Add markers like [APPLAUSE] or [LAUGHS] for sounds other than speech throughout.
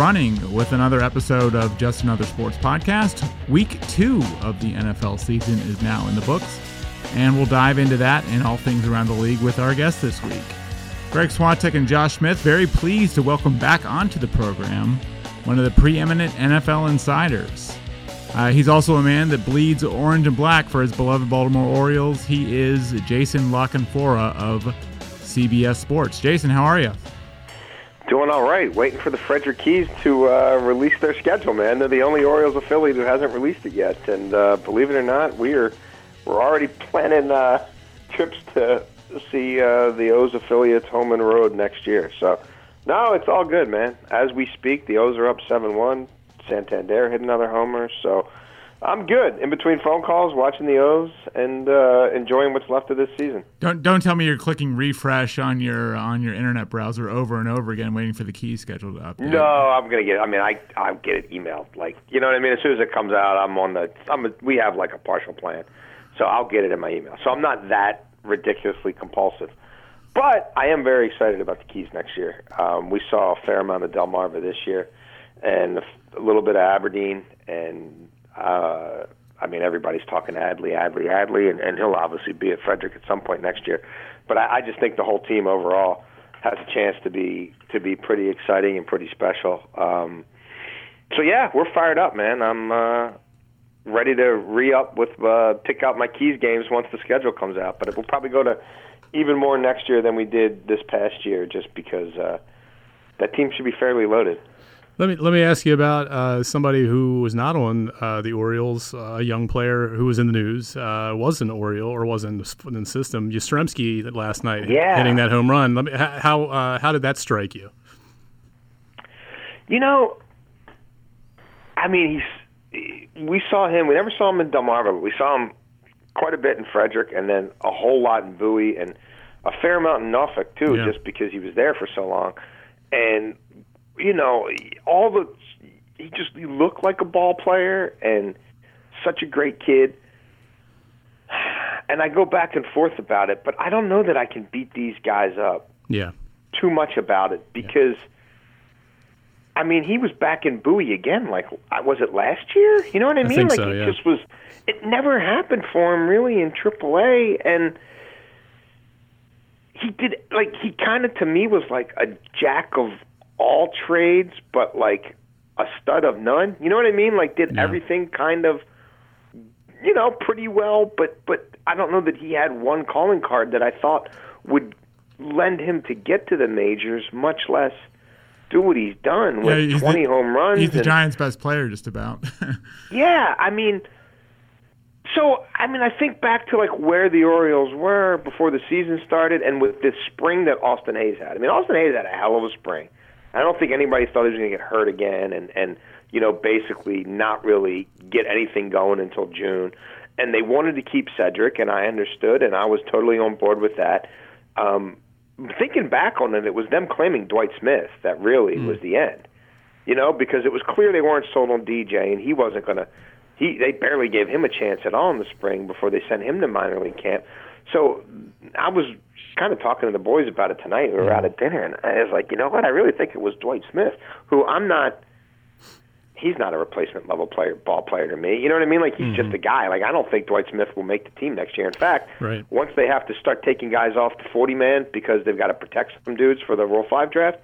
running with another episode of Just Another Sports Podcast. Week two of the NFL season is now in the books, and we'll dive into that and all things around the league with our guests this week. Greg Swatek and Josh Smith, very pleased to welcome back onto the program one of the preeminent NFL insiders. Uh, he's also a man that bleeds orange and black for his beloved Baltimore Orioles. He is Jason La Canfora of CBS Sports. Jason, how are you? Doing all right. Waiting for the Frederick Keys to uh, release their schedule, man. They're the only Orioles affiliate who hasn't released it yet, and uh, believe it or not, we're we're already planning uh, trips to see uh, the O's affiliates home and road next year. So, no, it's all good, man. As we speak, the O's are up seven one. Santander hit another homer. So I'm good in between phone calls, watching the O's, and uh, enjoying what's left of this season. Don't don't tell me you're clicking refresh on your on your internet browser over and over again, waiting for the key schedule to update. No, I'm gonna get. I mean, I I get it emailed. Like you know what I mean. As soon as it comes out, I'm on the. I'm. A, we have like a partial plan, so I'll get it in my email. So I'm not that ridiculously compulsive. But I am very excited about the Keys next year. Um, we saw a fair amount of Delmarva this year, and a little bit of Aberdeen, and uh, I mean everybody's talking Adley, Adley, Adley, and, and he'll obviously be at Frederick at some point next year. But I, I just think the whole team overall has a chance to be to be pretty exciting and pretty special. Um, so yeah, we're fired up, man. I'm uh, ready to re up with uh, pick out my keys games once the schedule comes out. But we'll probably go to even more next year than we did this past year, just because uh, that team should be fairly loaded. Let me let me ask you about uh, somebody who was not on uh, the Orioles, uh, a young player who was in the news, uh, was an Oriole or was in the, in the system. Yastrzemski last night, yeah. hitting that home run. Me, how uh, how did that strike you? You know, I mean, he's we saw him. We never saw him in Delmarva, but we saw him quite a bit in Frederick, and then a whole lot in Bowie, and a fair amount in Norfolk too, yeah. just because he was there for so long. And you know, all the he just he looked like a ball player and such a great kid. [SIGHS] And I go back and forth about it, but I don't know that I can beat these guys up. Yeah. Too much about it because yeah. I mean, he was back in Bowie again like was it last year? You know what I mean? I like so, it yeah. just was it never happened for him really in AAA and he did like he kind of to me was like a jack of all trades, but like a stud of none. You know what I mean? Like did yeah. everything kind of, you know, pretty well. But but I don't know that he had one calling card that I thought would lend him to get to the majors, much less do what he's done with yeah, he's 20 the, home runs. He's the and, Giants' best player, just about. [LAUGHS] yeah, I mean. So, I mean, I think back to like where the Orioles were before the season started, and with this spring that Austin Hays had. I mean, Austin Hays had a hell of a spring. I don't think anybody thought he was going to get hurt again, and and you know basically not really get anything going until June. And they wanted to keep Cedric, and I understood, and I was totally on board with that. Um, thinking back on it, it was them claiming Dwight Smith that really mm. was the end. You know, because it was clear they weren't sold on DJ, and he wasn't going to. He they barely gave him a chance at all in the spring before they sent him to minor league camp. So I was kind of talking to the boys about it tonight. We were out at dinner, and I was like, you know what? I really think it was Dwight Smith, who I'm not. He's not a replacement level player, ball player to me. You know what I mean? Like he's mm-hmm. just a guy. Like I don't think Dwight Smith will make the team next year. In fact, right. once they have to start taking guys off the 40 man because they've got to protect some dudes for the Rule Five draft,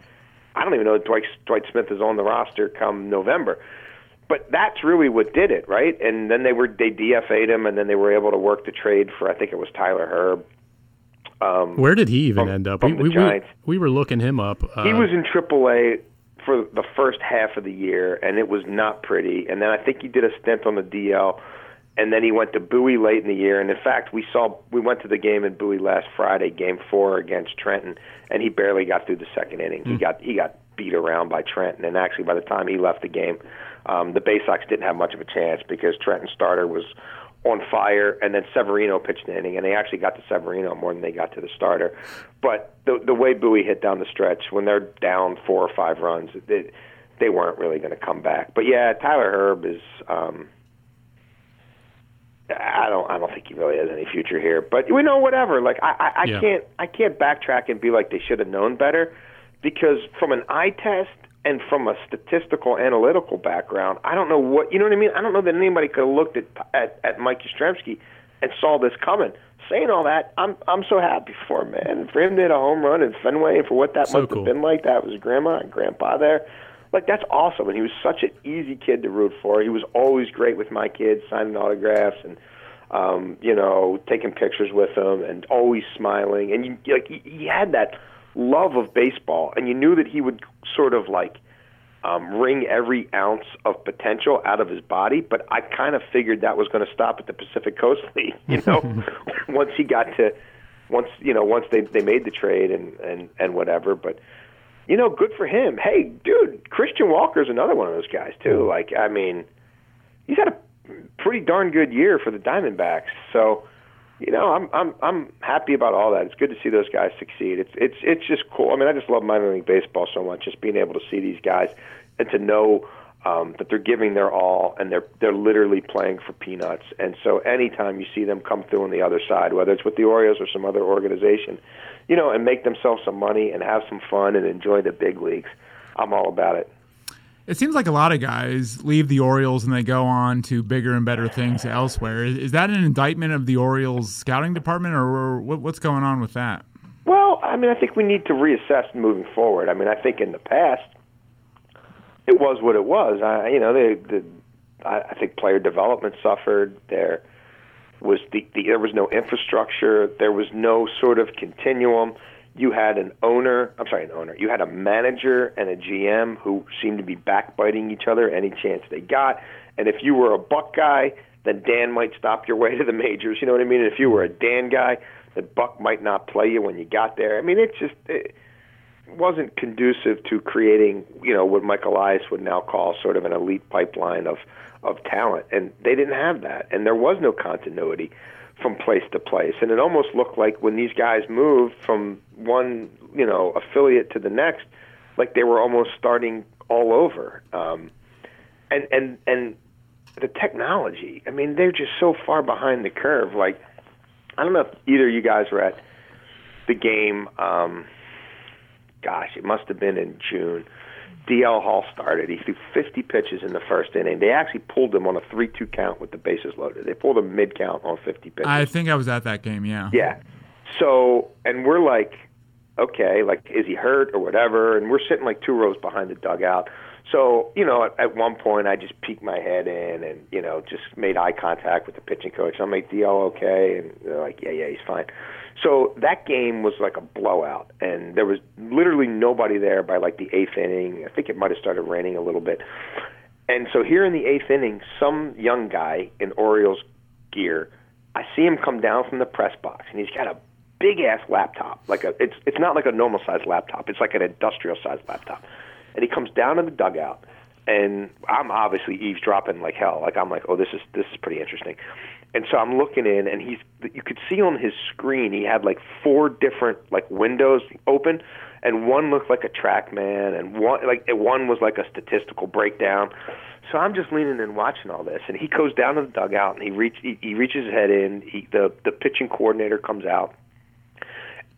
I don't even know if Dwight Dwight Smith is on the roster come November. But that's really what did it, right? And then they were they DFA'd him, and then they were able to work the trade for I think it was Tyler Herb um, Where did he even from, end up? We, Giants. We, we, were looking him up. Uh, he was in AAA for the first half of the year, and it was not pretty. And then I think he did a stint on the DL, and then he went to Bowie late in the year. And in fact, we saw we went to the game in Bowie last Friday, Game Four against Trenton, and he barely got through the second inning. Mm. He got he got beat around by Trenton, and actually by the time he left the game, um, the Bay Sox didn't have much of a chance because Trenton starter was on fire, and then Severino pitched an inning, and they actually got to Severino more than they got to the starter. But the the way Bowie hit down the stretch, when they're down four or five runs, they, they weren't really going to come back. But yeah, Tyler Herb is. Um, I don't. I don't think he really has any future here. But we know whatever. Like I, I, I Yeah. can't. I can't backtrack and be like they should have known better, because from an eye test and from a statistical analytical background, I don't know what you know what I mean. I don't know that anybody could have looked at at, at Mike Yastrzemski and saw this coming. Saying all that, I'm I'm so happy for him, man. For him to hit a home run in Fenway, and for what that So must cool. have been like, that was grandma and grandpa there. Like that's awesome, and he was such an easy kid to root for. He was always great with my kids, signing autographs and um, you know taking pictures with them, and always smiling. And you like he, he had that love of baseball, and you knew that he would sort of like um, wring every ounce of potential out of his body. But I kind of figured that was going to stop at the Pacific Coast [LAUGHS] League. You know, [LAUGHS] once he got to once you know once they they made the trade and and and whatever. But you know, good for him. Hey, dude, Christian Walker's another one of those guys too. Like, I mean, he's had a pretty darn good year for the Diamondbacks. So, you know, I'm I'm I'm happy about all that. It's good to see those guys succeed. It's it's it's just cool. I mean, I just love minor league baseball so much. Just being able to see these guys and to know um, that they're giving their all and they're they're literally playing for peanuts. And so, anytime you see them come through on the other side, whether it's with the Orioles or some other organization, you know, and make themselves some money and have some fun and enjoy the big leagues, I'm all about it. It seems like a lot of guys leave the Orioles and they go on to bigger and better things elsewhere. Is, that an indictment of the Orioles scouting department, or, what's going on with that? Well, I mean, I think we need to reassess moving forward. I mean, I think in the past it was what it was. I, you know, they, the, I, I think player development suffered. There was the, the there was no infrastructure. There was no sort of continuum. You had an owner. I'm sorry, an owner. You had a manager and a GM who seemed to be backbiting each other any chance they got. And if you were a Buck guy, then Dan might stop your way to the majors. You know what I mean? And if you were a Dan guy, then Buck might not play you when you got there. I mean, it just it wasn't conducive to creating, you know, what Mike Elias would now call sort of an elite pipeline of of talent. And they didn't have that, and there was no continuity from place to place. And it almost looked like when these guys moved from one, you know, affiliate to the next, like they were almost starting all over. Um, and and and the technology. I mean, they're just so far behind the curve. Like, I don't know if either of you guys were at the game. Um, gosh, it must have been in June. DL Hall started. He threw 50 pitches in the first inning. They actually pulled him on a 3-2 count with the bases loaded. They pulled him mid count on 50 pitches. I think I was at that game. Yeah. Yeah. So, and we're like, okay, like, is he hurt or whatever? And we're sitting like two rows behind the dugout. So, you know, at, at one point, I just peeked my head in and, you know, just made eye contact with the pitching coach. I'm like, DL okay? And they're like, yeah, yeah, he's fine. So that game was like a blowout, and there was literally nobody there by like the eighth inning. I think it might have started raining a little bit. And so here in the eighth inning, some young guy in Orioles gear, I see him come down from the press box, and he's got a big ass laptop. Like a, it's it's not like a normal sized laptop. It's like an industrial sized laptop. And he comes down to the dugout, and I'm obviously eavesdropping like hell. Like I'm like, oh, this is this is pretty interesting. And so I'm looking in, and he's you could see on his screen he had like four different like windows open, and one looked like a TrackMan, and one like one was like a statistical breakdown. So I'm just leaning and watching all this, and he goes down to the dugout, and he reach he, he reaches his head in. He the the pitching coordinator comes out,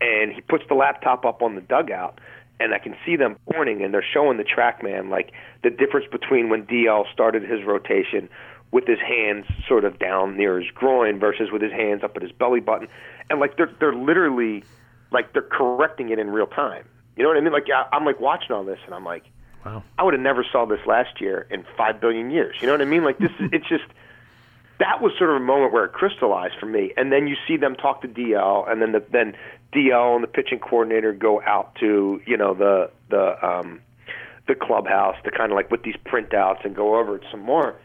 and he puts the laptop up on the dugout, and I can see them pointing, and they're showing the TrackMan like the difference between when DL started his rotation with his hands sort of down near his groin versus with his hands up at his belly button, and like they're they're literally like they're correcting it in real time. You know what I mean? Like I, I'm like watching all this, and I'm like, Wow. I would have never saw this last year in five billion years. You know what I mean? Like this is it's just that was sort of a moment where it crystallized for me. And then you see them talk to DL, and then the, then DL and the pitching coordinator go out to you know the the um, the clubhouse to kind of like with these printouts and go over it some more.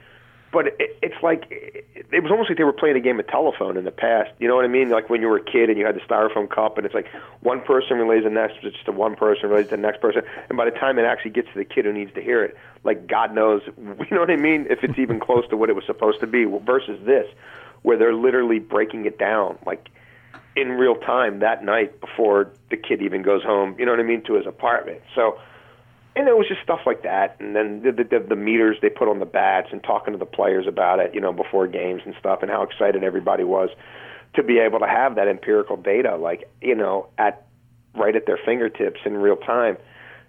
But it, it's like it, it was almost like they were playing a game of telephone in the past. You know what I mean? Like when you were a kid and you had the styrofoam cup, and it's like one person relays the next, it's to one person relays to the next person, and by the time it actually gets to the kid who needs to hear it, like God knows, [LAUGHS] you know what I mean? If it's even close to what it was supposed to be, versus this, where they're literally breaking it down, like in real time that night before the kid even goes home. You know what I mean to his apartment. So and it was just stuff like that. And then the, the the meters they put on the bats and talking to the players about it, you know, before games and stuff, and how excited everybody was to be able to have that empirical data, like you know, at right at their fingertips in real time.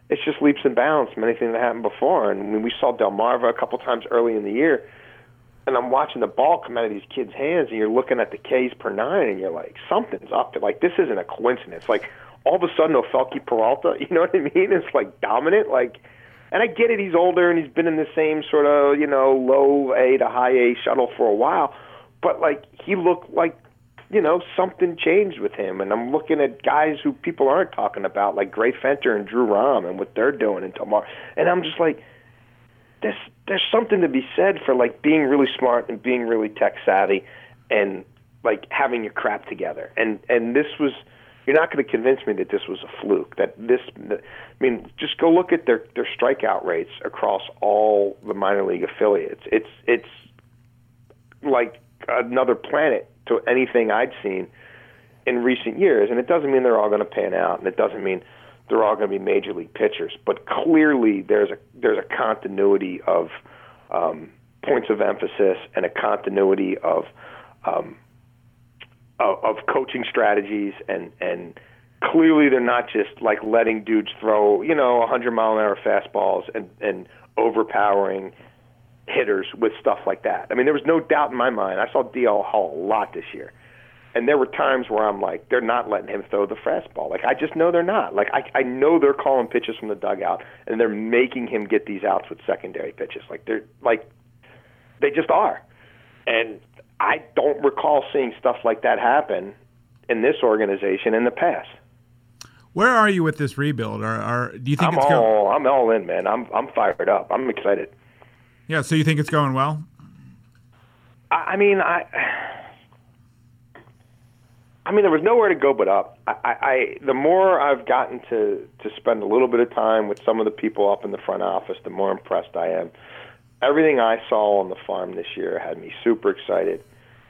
it's just leaps and bounds from anything that happened before. And mean, we saw Delmarva a couple times early in the year, and I'm watching the ball come out of these kids' hands, and you're looking at the Ks per nine, and you're like, something's up. Like this isn't a coincidence. Like all of a sudden, Ofelky Peralta, [LAUGHS] you know what I mean? It's like dominant. Like, and I get it. He's older, and he's been in the same sort of you know low A to high A shuttle for a while, but like he looked like you know, something changed with him. And I'm looking at guys who people aren't talking about, like Gray Fenter and Drew Rom and what they're doing in Tomar. And I'm just like, there's there's something to be said for like being really smart and being really tech savvy and like having your crap together. And and this was you're not going to convince me that this was a fluke. That this, I mean, just go look at their their strikeout rates across all the minor league affiliates. It's it's like another planet to anything I'd seen in recent years. And it doesn't mean they're all going to pan out, and it doesn't mean they're all going to be major league pitchers. But clearly, there's a there's a continuity of um, points of emphasis and a continuity of um, of, of coaching strategies and and clearly they're not just like letting dudes throw you know 100 mile an hour fastballs and and overpowering hitters with stuff like that. I mean, there was no doubt in my mind. I saw DL Hall a lot this year. And there were times where I'm like, they're not letting him throw the fastball. Like I just know they're not. Like I I know they're calling pitches from the dugout and they're making him get these outs with secondary pitches. Like they're like they just are. And I don't recall seeing stuff like that happen in this organization in the past. Where are you with this rebuild? Are, are do you think I'm it's all go- I'm all in, man. I'm I'm fired up. I'm excited. Yeah, so you think it's going well? I, I mean, I. I mean, there was nowhere to go but up. I, I, I the more I've gotten to to spend a little bit of time with some of the people up in the front office, the more impressed I am. Everything I saw on the farm this year had me super excited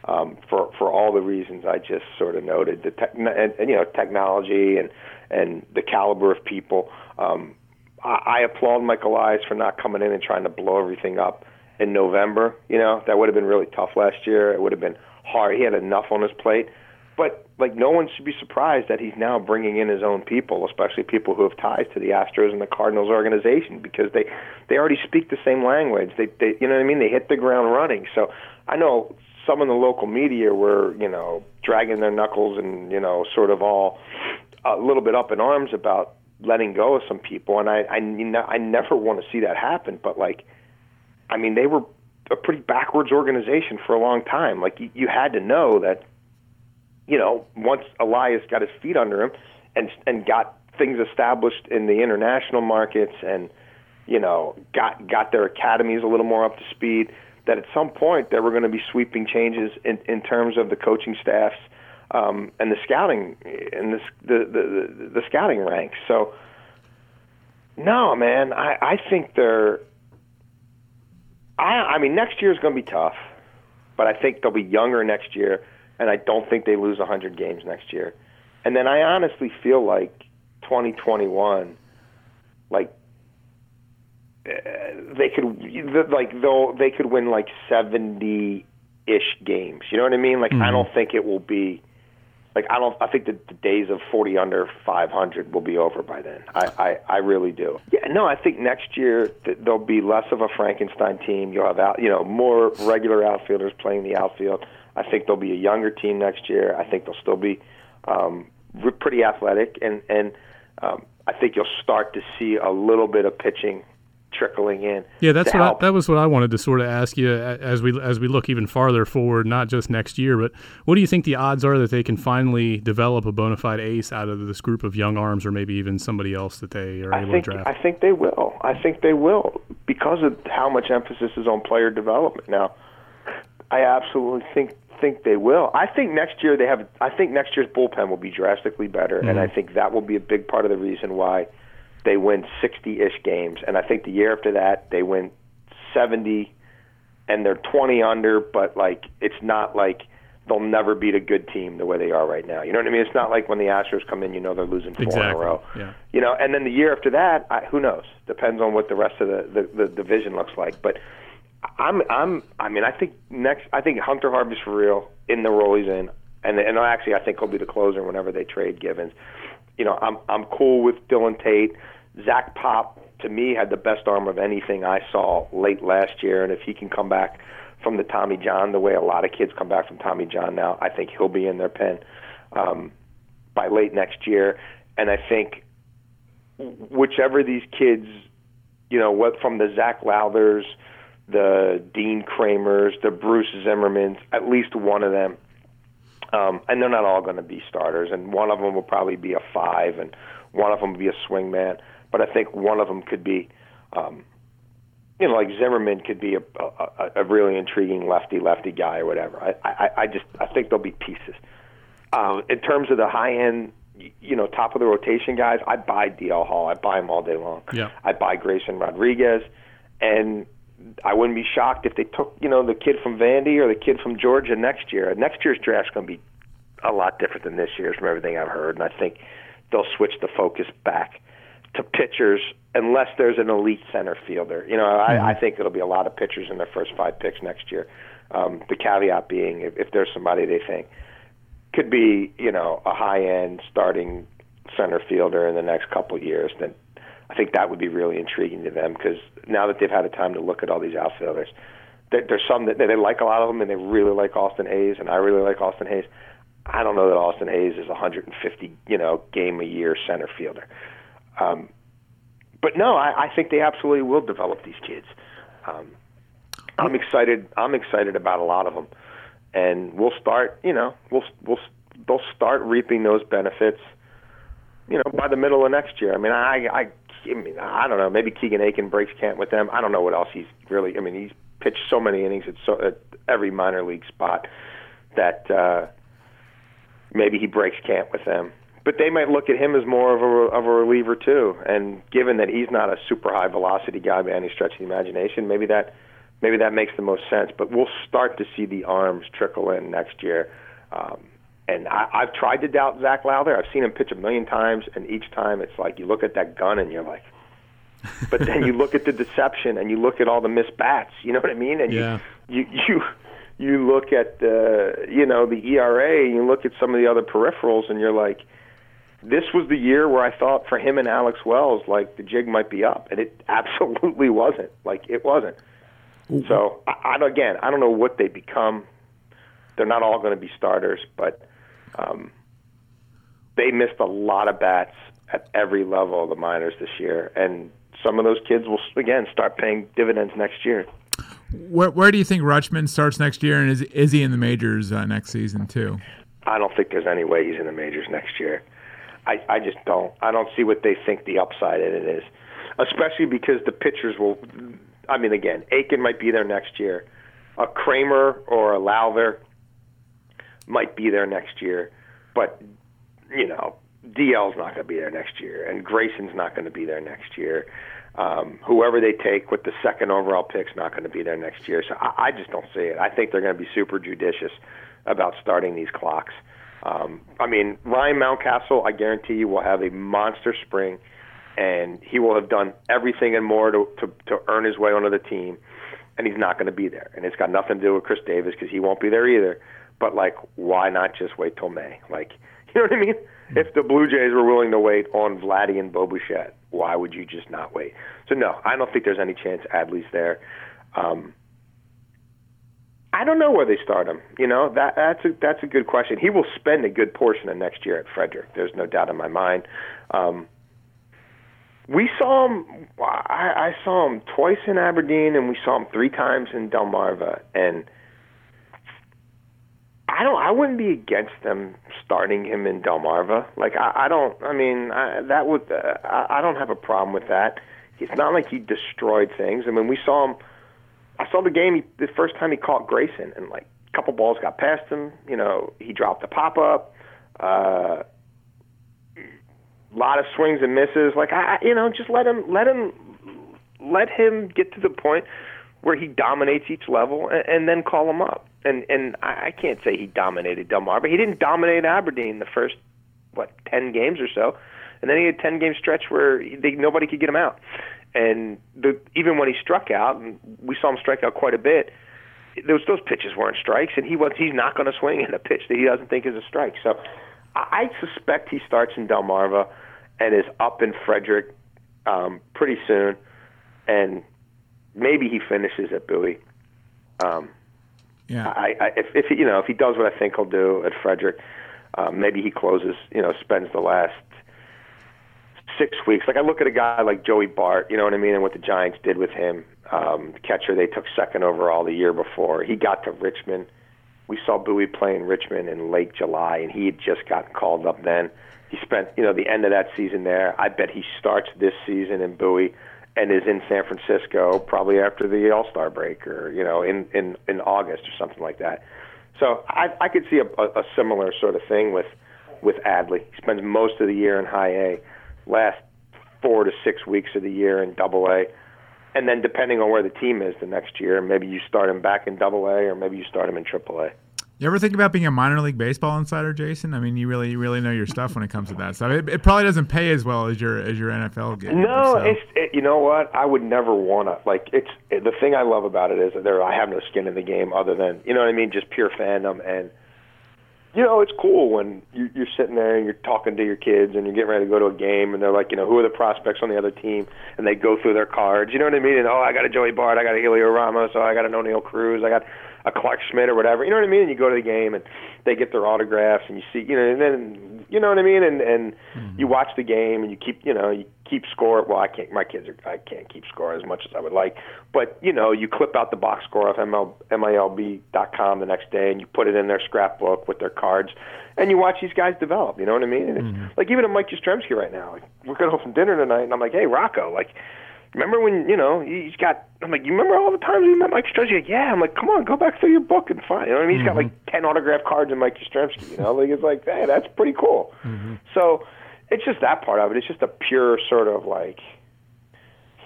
um, for for all the reasons I just sort of noted. The tech, and, and you know technology and and the caliber of people. Um, I, I applaud Michael Elias for not coming in and trying to blow everything up in November. You know that would have been really tough last year. It would have been hard. He had enough on his plate. But like no one should be surprised that he's now bringing in his own people, especially people who have ties to the Astros and the Cardinals organization, because they they already speak the same language. They they you know what I mean. They hit the ground running. So I know some in the local media were you know dragging their knuckles and you know sort of all a little bit up in arms about letting go of some people, and I I I never want to see that happen. But like, I mean, they were a pretty backwards organization for a long time. Like you, you had to know that you know, once Elias got his feet under him and and got things established in the international markets and you know got got their academies a little more up to speed, that at some point there were going to be sweeping changes in in terms of the coaching staffs um, and the scouting and the the, the the scouting ranks. So no, man, I I think they're. I I mean next year is going to be tough, but I think they'll be younger next year and I don't think they lose 100 games next year. And then I honestly feel like 2021, like uh, they could like though they could win like 70 ish games. You know what I mean? Like mm-hmm. I don't think it will be like I don't I think that the days of 40 under 500 will be over by then. I I, I really do. Yeah, no, I think next year th- there'll be less of a Frankenstein team. You'll have out, you know, more regular outfielders playing the outfield. I think they'll be a younger team next year. I think they'll still be um, pretty athletic, and and um, I think you'll start to see a little bit of pitching trickling in. Yeah, that's what I, that was what I wanted to sort of ask you as we as we look even farther forward, not just next year, but what do you think the odds are that they can finally develop a bona fide ace out of this group of young arms, or maybe even somebody else that they are I able think, to draft? I think they will. I think they will because of how much emphasis is on player development now. I absolutely think think they will. I think next year they have. I think next year's bullpen will be drastically better, mm-hmm. and I think that will be a big part of the reason why they win 60-ish games. And I think the year after that they win 70, and they're 20 under. But like, it's not like they'll never beat a good team the way they are right now. You know what I mean? It's not like when the Astros come in, you know they're losing four exactly. in a row. Yeah. You know, and then the year after that, I, who knows? Depends on what the rest of the, the the division looks like. But I'm I'm I mean I think next I think Hunter Harvey's for real in the role he's in, and and actually I think he'll be the closer whenever they trade Givens. You know I'm I'm cool with Dylan Tate Zach Pop to me had the best arm of anything I saw late last year, and if he can come back from the Tommy John the way a lot of kids come back from Tommy John now, I think he'll be in their pen um, by late next year. And I think whichever these kids, you know, what from the Zac Lowthers, the Dean Kremers, the Bruce Zimmermanns, at least one of them. Um, and they're not all going to be starters, and one of them will probably be a five, and one of them will be a swing man. But I think one of them could be, um, you know, like Zimmermann could be a, a, a really intriguing lefty lefty guy or whatever. I, I, I just I think there'll be pieces. Um, in terms of the high end, you know, top of the rotation guys, I buy DL Hall. I buy him all day long. Yeah. I buy Grayson Rodriguez, and I wouldn't be shocked if they took, you know, the kid from Vandy or the kid from Georgia next year. Next year's draft's going to be a lot different than this year's from everything I've heard, and I think they'll switch the focus back to pitchers unless there's an elite center fielder. You know, mm-hmm. I, I think it'll be a lot of pitchers in their first five picks next year. Um, the caveat being, if, if there's somebody they think could be, you know, a high end starting center fielder in the next couple of years, then I think that would be really intriguing to them because now that they've had a time to look at all these outfielders, there, there's some that they like a lot of them and they really like Austin Hays, and I really like Austin Hays. I don't know that Austin Hays is a 150, you know, game a year center fielder. Um, but no, I, I think they absolutely will develop these kids. Um, I'm excited. I'm excited about a lot of them, and we'll start. You know, we'll we'll they'll start reaping those benefits. You know, by the middle of next year. I mean, I I I mean, I don't know. Maybe Keegan Akin breaks camp with them. I don't know what else he's really. I mean, he's pitched so many innings at, so, at every minor league spot that uh, maybe he breaks camp with them but they might look at him as more of a of a reliever too. And given that he's not a super high velocity guy by any stretch of the imagination, maybe that maybe that makes the most sense. But we'll start to see the arms trickle in next year. Um, and I, I've tried to doubt Zac Lowther. I've seen him pitch a million times, and each time it's like you look at that gun and you're like, [LAUGHS] but then you look at the deception and you look at all the missed bats. You know what I mean? And yeah. you you you you look at the you know the ERA. And you look at some of the other peripherals, and you're like, this was the year where I thought for him and Alex Wells, like the jig might be up, and it [LAUGHS] absolutely wasn't. Like it wasn't. So I, I again, I don't know what they become. They're not all going to be starters, but um, they missed a lot of bats at every level of the minors this year, and some of those kids will again start paying dividends next year. Where, where do you think Rutschman starts next year, and is is he in the majors uh, next season too? I don't think there's any way he's in the majors next year. I, I just don't. I don't see what they think the upside in it is, especially because the pitchers will. I mean, again, Akin might be there next year. A Kremer or a Lowther might be there next year, but you know, DL's not going to be there next year, and Grayson's not going to be there next year. Um, whoever they take with the second overall pick's not going to be there next year. So I, I just don't see it. I think they're going to be super judicious about starting these clocks. Um, I mean, Ryan Mountcastle, I guarantee you, will have a monster spring, and he will have done everything and more to to, to earn his way onto the team, and he's not going to be there. And it's got nothing to do with Chris Davis because he won't be there either. But like, why not just wait till May? Like, [LAUGHS] you know what I mean? If the Blue Jays were willing to wait on Vladdy and Bo Bichette, why would you just not wait? So no, I don't think there's any chance Adley's there. Um, I don't know where they start him. You know that that's a that's a good question. He will spend a good portion of next year at Frederick. There's no doubt in my mind. Um, we saw him. I, I saw him twice in Aberdeen, and we saw him three times in Delmarva. And I don't. I wouldn't be against them starting him in Delmarva. Like I, I don't. I mean, I, that would. Uh, I, I don't have a problem with that. It's not like he destroyed things. I mean, we saw him I saw the game he, the first time he caught Grayson, and like a couple balls got past him. You know, he dropped a pop up. Uh, lot of swings and misses. Like I, you know, just let him, let him, let him get to the point where he dominates each level, and, and then call him up. And and I, I can't say he dominated Delmar, but he didn't dominate Aberdeen the first what ten games or so, and then he had a ten game stretch where they, nobody could get him out. And the, even when he struck out, and we saw him strike out quite a bit, those those pitches weren't strikes, and he was he's not going to swing in a pitch that he doesn't think is a strike. So I suspect he starts in Delmarva and is up in Frederick um, pretty soon, and maybe he finishes at Bowie. Um, Yeah. I, I if, if you know if he does what I think he'll do at Frederick, um, maybe he closes. You know, spends the last six weeks. Like I look at a guy like Joey Bart, you know what I mean, and what the Giants did with him. Um, catcher they took second overall the year before. He got to Richmond. We saw Bowie play in Richmond in late July, and he had just gotten called up then. He spent, you know, the end of that season there. I bet he starts this season in Bowie and is in San Francisco probably after the All Star break or you know in in in August or something like that. So I I could see a, a, a similar sort of thing with with Adley. He spends most of the year in High A, last four to six weeks of the year in Double A, and then depending on where the team is the next year, maybe you start him back in Double A or maybe you start him in Triple A. You ever think about being a minor league baseball insider, Jason? I mean, you really, you really know your stuff when it comes to that stuff. It, it probably doesn't pay as well as your as your NFL gig. No, so. it's it, you know what? I would never want to like. It's it, the thing I love about it is that there I have no skin in the game other than you know what I mean, just pure fandom and. You know, it's cool when you, you're sitting there and you're talking to your kids and you're getting ready to go to a game and they're like, you know, who are the prospects on the other team? And they go through their cards. You know what I mean? And oh, I got a Joey Bart, I got a Helio Ramos, oh, I got an Oneil Cruz, I got a Clark Schmidt or whatever. You know what I mean? And you go to the game and they get their autographs and you see, you know, and then you know what I mean? And and mm-hmm. you watch the game and you keep, you know, you keep score. Well, I can't. My kids are. I can't keep score as much as I would like. But you know, you clip out the box score of ML, MILB.com the next day and you put it in their scrapbook with their cards, and you watch these guys develop. You know what I mean? And it's mm-hmm. like even a Mike Yastrzemski right now. Like we're going home from dinner tonight, and I'm like, hey, Rocco, like remember when you know he's got? I'm like, you remember all the times we met Mike Yastrzemski? Yeah. I'm like, come on, go back through your book and find. You know what I mean? He's mm-hmm. got like ten autographed cards in Mike Yastrzemski. You know, like it's like, hey, that's pretty cool. Mm-hmm. So it's just that part of it. It's just a pure sort of like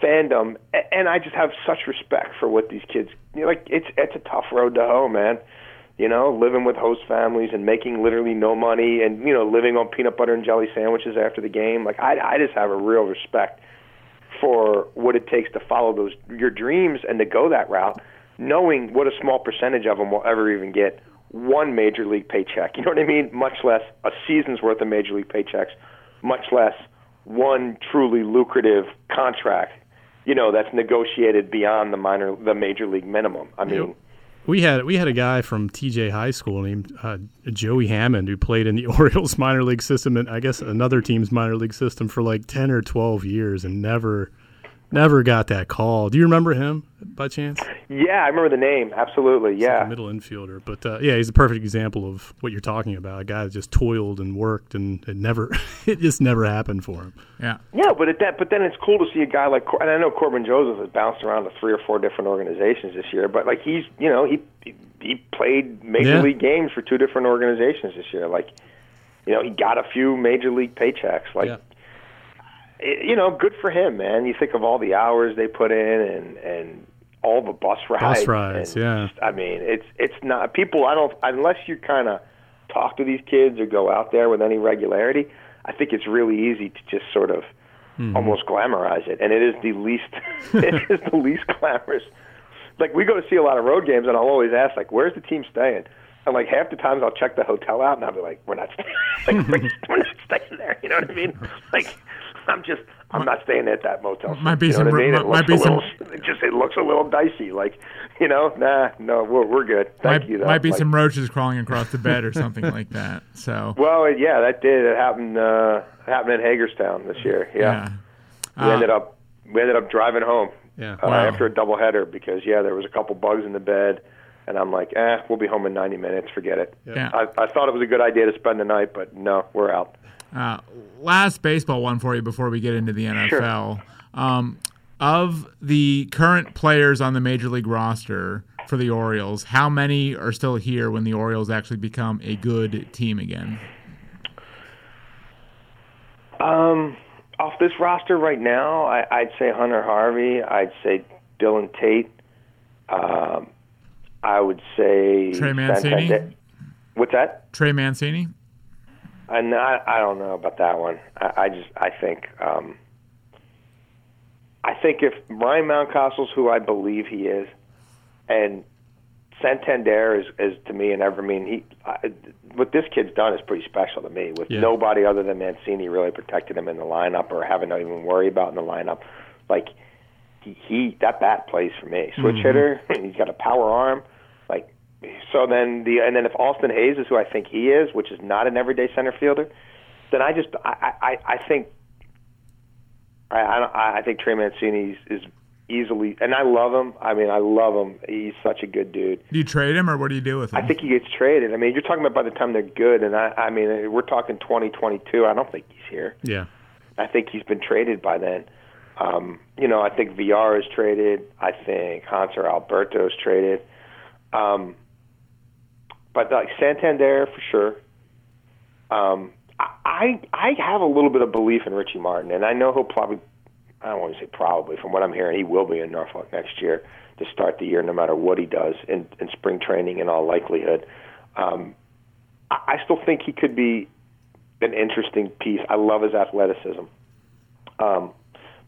fandom, and I just have such respect for what these kids. You know, like it's it's a tough road to hoe, man. You know, living with host families and making literally no money, and you know, living on peanut butter and jelly sandwiches after the game. Like I, I just have a real respect for what it takes to follow those your dreams and to go that route, knowing what a small percentage of them will ever even get one major league paycheck. You know what I mean? Much less a season's worth of major league paychecks, much less one truly lucrative contract. You know that's negotiated beyond the minor, the major league minimum. I mean. Yep. We had we had a guy from TJ High School named uh, Joey Hammond who played in the [LAUGHS] Orioles minor league system and I guess another team's minor league system for like ten or twelve years and never never got that call. Do you remember him by chance? Yeah, I remember the name. Absolutely, yeah. Like middle infielder, but uh, yeah, he's a perfect example of what you're talking about. A guy that just toiled and worked, and it never, [LAUGHS] it just never happened for him. Yeah, yeah, but it, that, but then it's cool to see a guy like, and I know Corbin Joseph has bounced around to three or four different organizations this year, but like he's, you know, he he played major yeah. league games for two different organizations this year. Like, you know, he got a few major league paychecks. Like. Yeah you know, good for him, man. You think of all the hours they put in and and all the bus rides. Bus rides, yeah. Just, I mean, it's it's not people. I don't unless you kind of talk to these kids or go out there with any regularity. I think it's really easy to just sort of mm-hmm. almost glamorize it, and it is the least. [LAUGHS] it is the least glamorous. Like we go to see a lot of road games, and I'll always ask, like, "Where's the team staying?" And like half the times, I'll check the hotel out, and I'll be like, "We're not, [LAUGHS] like, we're, [LAUGHS] we're not staying there." You know what I mean? Like I'm just I'm not staying at that motel. Might be you some. I mean? might be little, some. It just it looks a little dicey. Like you know, nah, no, we're we're good. Thank might, you. Though. Might be like, some roaches crawling across the bed or something like that. So. [LAUGHS] Well, yeah, that did. It happened. Uh, happened in Hagerstown this year. Yeah. yeah. We uh, ended up we ended up driving home. Yeah. Uh, wow. After a doubleheader because yeah, there was a couple bugs in the bed. And I'm like, eh, we'll be home in 90 minutes. Forget it. Yeah. I, I thought it was a good idea to spend the night, but no, we're out. Uh, last baseball one for you before we get into the NFL. Sure. Um, of the current players on the major league roster for the Orioles, how many are still here when the Orioles actually become a good team again? Um, off this roster right now, I, would say Hunter Harvey. I'd say Dylan Tate. Um, I would say Trey Mancini. What's that? Trey Mancini. And I, I don't know about that one. I, I just I think um, I think if Ryan Mountcastle's who I believe he is, and Santander is, is to me and ever mean he I, what this kid's done is pretty special to me. With Yeah. nobody other than Mancini really protecting him in the lineup or having to even worry about in the lineup, like he, he that bat plays for me. Switch hitter, [LAUGHS] he's got a power arm, so. Then the and then if Austin Hays is who I think he is, which is not an everyday center fielder, then I just I I, I think I I, I think Trey Mancini is, is easily and I love him. I mean I love him. He's such a good dude. Do you trade him, or what do you do with him? I think he gets traded. I mean, you're talking about by the time they're good, and I, I mean, we're talking 2022. I don't think he's here. Yeah. I think he's been traded by then. Um, you know, I think VR is traded. I think Hanser Alberto is traded. Um, but like Santander for sure. Um, I I have a little bit of belief in Richie Martin, and I know he'll probably. I don't want to say probably. From what I'm hearing, he will be in Norfolk next year to start the year, no matter what he does in, in spring training. In all likelihood, um, I, I still think he could be an interesting piece. I love his athleticism. Um,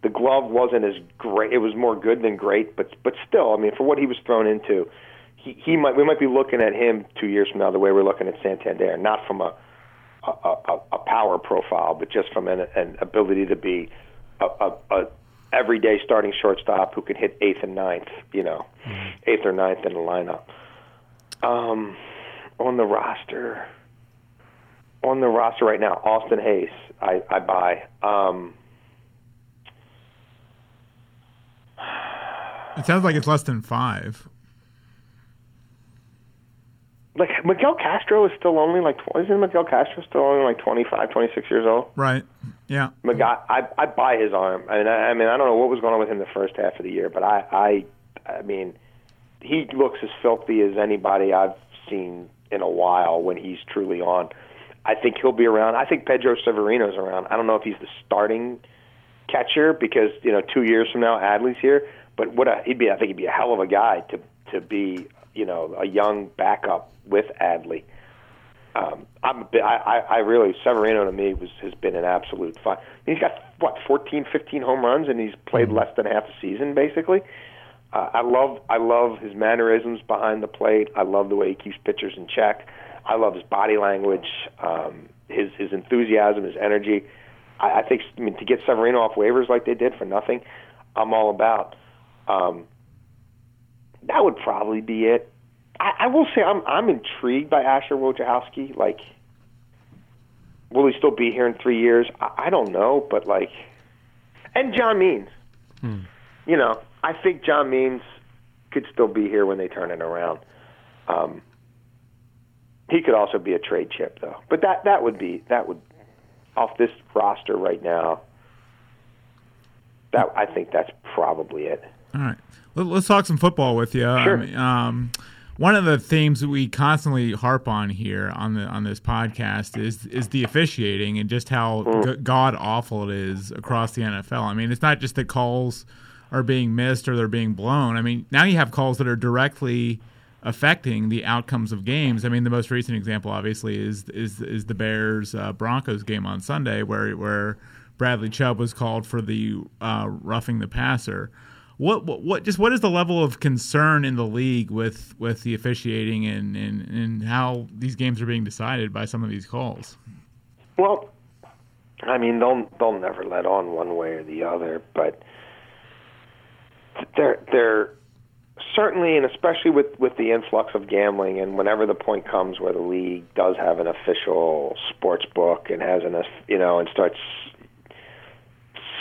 the glove wasn't as great. It was more good than great, but but still, I mean, for what he was thrown into, he he might we might be looking at him two years from now the way we're looking at Santander, not from a a, a, a power profile, but just from an, an ability to be a, a, a everyday starting shortstop who can hit eighth and ninth, you know, eighth or ninth in the lineup. Um, on the roster, on the roster right now, Austin Hays, I, I buy. Um, It sounds like it's less than five. Like Miguel Castro is still only like isn't Miguel Castro still only like 25, 26 years old? Right. Yeah. Miguel, I I buy his arm. I mean, I, I mean, I don't know what was going on with him the first half of the year, but I I I mean, he looks as filthy as anybody I've seen in a while when he's truly on. I think he'll be around. I think Pedro Severino's around. I don't know if he's the starting catcher because you know two years from now Adley's here, but what a, he'd be. I think he'd be a hell of a guy to to be you know a young backup with Adley. Um, I'm a bit, I, I really Severino to me was has been an absolute fun. He's got what 14, 15 home runs and he's played less than half a season basically. Uh, I love I love his mannerisms behind the plate. I love the way he keeps pitchers in check. I love his body language, um, his his enthusiasm, his energy. I, I think I mean to get Severino off waivers like they did for nothing, I'm all about. Um, that would probably be it. I, I will say I'm I'm intrigued by Asher Wojciechowski. Like, will he still be here in three years? I, I don't know, but like, and John Means. You know, I think John Means could still be here when they turn it around. Um, he could also be a trade chip, though. But that that would be that would off this roster right now. That I think that's probably it. All right. Let- Let's talk some football with you. Sure. I mean, um, one of the themes that we constantly harp on here on the on this podcast is is the officiating and just how g- god awful it is across the NFL. I mean, it's not just that calls are being missed or they're being blown. I mean, now you have calls that are directly affecting the outcomes of games. I mean, the most recent example, obviously, is is is the Bears uh, Broncos game on Sunday, where where Bradley Chubb was called for the uh, roughing the passer. What, what what just what is the level of concern in the league with with the officiating and, and, and how these games are being decided by some of these calls? Well, I mean, they'll they'll never let on one way or the other, but they're they're certainly, and especially with with the influx of gambling, and whenever the point comes where the league does have an official sports book and has an you know and starts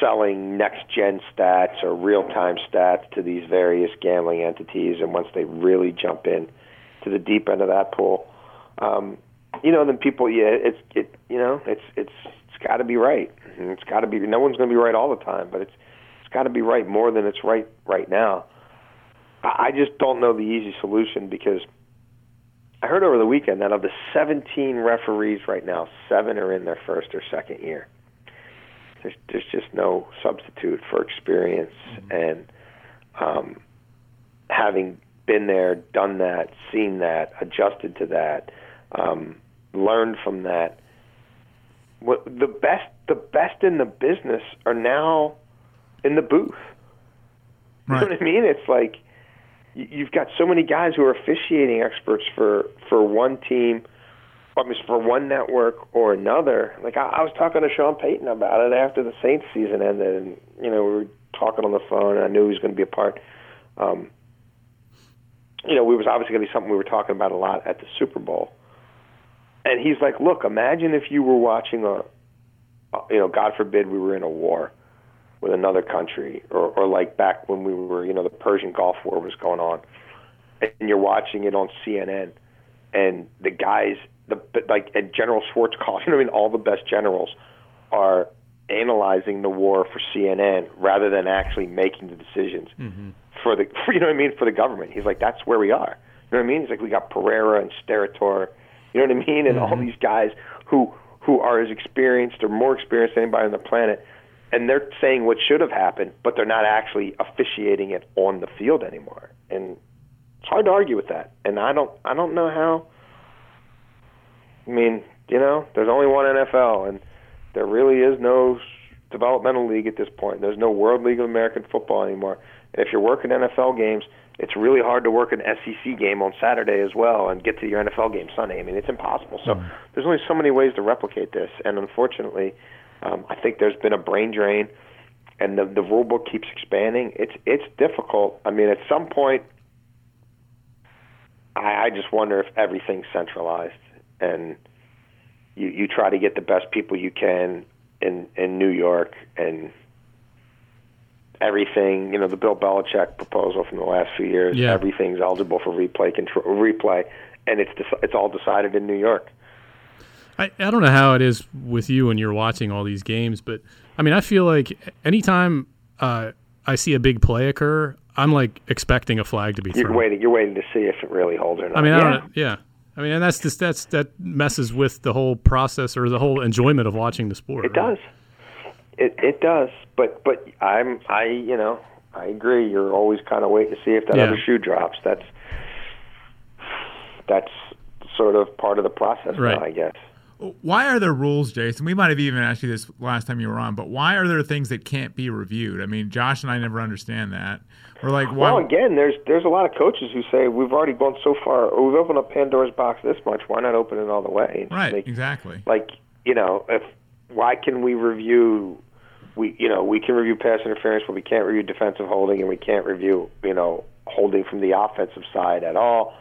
selling next gen stats or real time stats to these various gambling entities and once they really jump in to the deep end of that pool um you know then people yeah it's it you know it's it's it's got to be right it's got to be no one's going to be right all the time but it's it's got to be right more than it's right right now I, I just don't know the easy solution because I heard over the weekend that of the 17 referees right now, seven are in their first or second year. There's there's just no substitute for experience and um, having been there, done that, seen that, adjusted to that, um, learned from that. What the best the best in the business are now in the booth. You know what I mean? It's like you've got so many guys who are officiating experts for for one team, I mean, for one network or another. Like I, I was talking to Sean Payton about it after the Saints season ended, and you know we were talking on the phone, and I knew he was going to be a part. Um, you know, it was obviously going to be something we were talking about a lot at the Super Bowl. And he's like, "Look, imagine if you were watching a, you know, God forbid we were in a war." with another country, or, or like back when we were, you know, the Persian Gulf War was going on, and you're watching it on CNN, and the guys, the like, and General Schwarzkopf, [LAUGHS] you know, I mean, all the best generals are analyzing the war for CNN rather than actually making the decisions mm-hmm. for the, for, [LAUGHS] you know what I mean, for the government. He's like, that's where we are. You know what I mean? He's like, we got Pereira and Steratore, you know what I mean, and mm-hmm. all these guys who who are as experienced or more experienced than anybody on the planet and they're saying what should have happened, but they're not actually officiating it on the field anymore. And it's hard to argue with that. And I don't I don't know how I mean, you know, there's only one NFL and there really is no developmental league at this point. There's no World League of American Football anymore. And if you're working NFL games, it's really hard to work an SEC game on Saturday as well and get to your NFL game Sunday. I mean, it's impossible. So mm. there's only so many ways to replicate this, and unfortunately, um, I think there's been a brain drain, and the the rule book keeps expanding. It's it's difficult. I mean, at some point, I, I just wonder if everything's centralized and you you try to get the best people you can in in New York and everything. You know, the Bill Belichick proposal from the last few years. Yeah. Everything's eligible for replay control, replay, and it's it's all decided in New York. I, I don't know how it is with you when you're watching all these games, but I mean, I feel like anytime uh, I see a big play occur, I'm like expecting a flag to be thrown. You're waiting. You're waiting to see if it really holds or not. I mean, yeah. I don't. Yeah. I mean, and that's just that's that messes with the whole process or the whole enjoyment of watching the sport. It right? does. It it does. But but I'm I you know I agree. You're always kind of waiting to see if that yeah. other shoe drops. That's that's sort of part of the process right. now, I guess. Why are there rules, Jason? We might have even asked you this last time you were on, but why are there things that can't be reviewed? I mean, Josh and I never understand that. We're like, why? well, again, there's there's a lot of coaches who say we've already gone so far, we've opened up Pandora's box this much. Why not open it all the way? Right, make, exactly. Like you know, if why can we review? We you know we can review pass interference, but we can't review defensive holding, and we can't review you know holding from the offensive side at all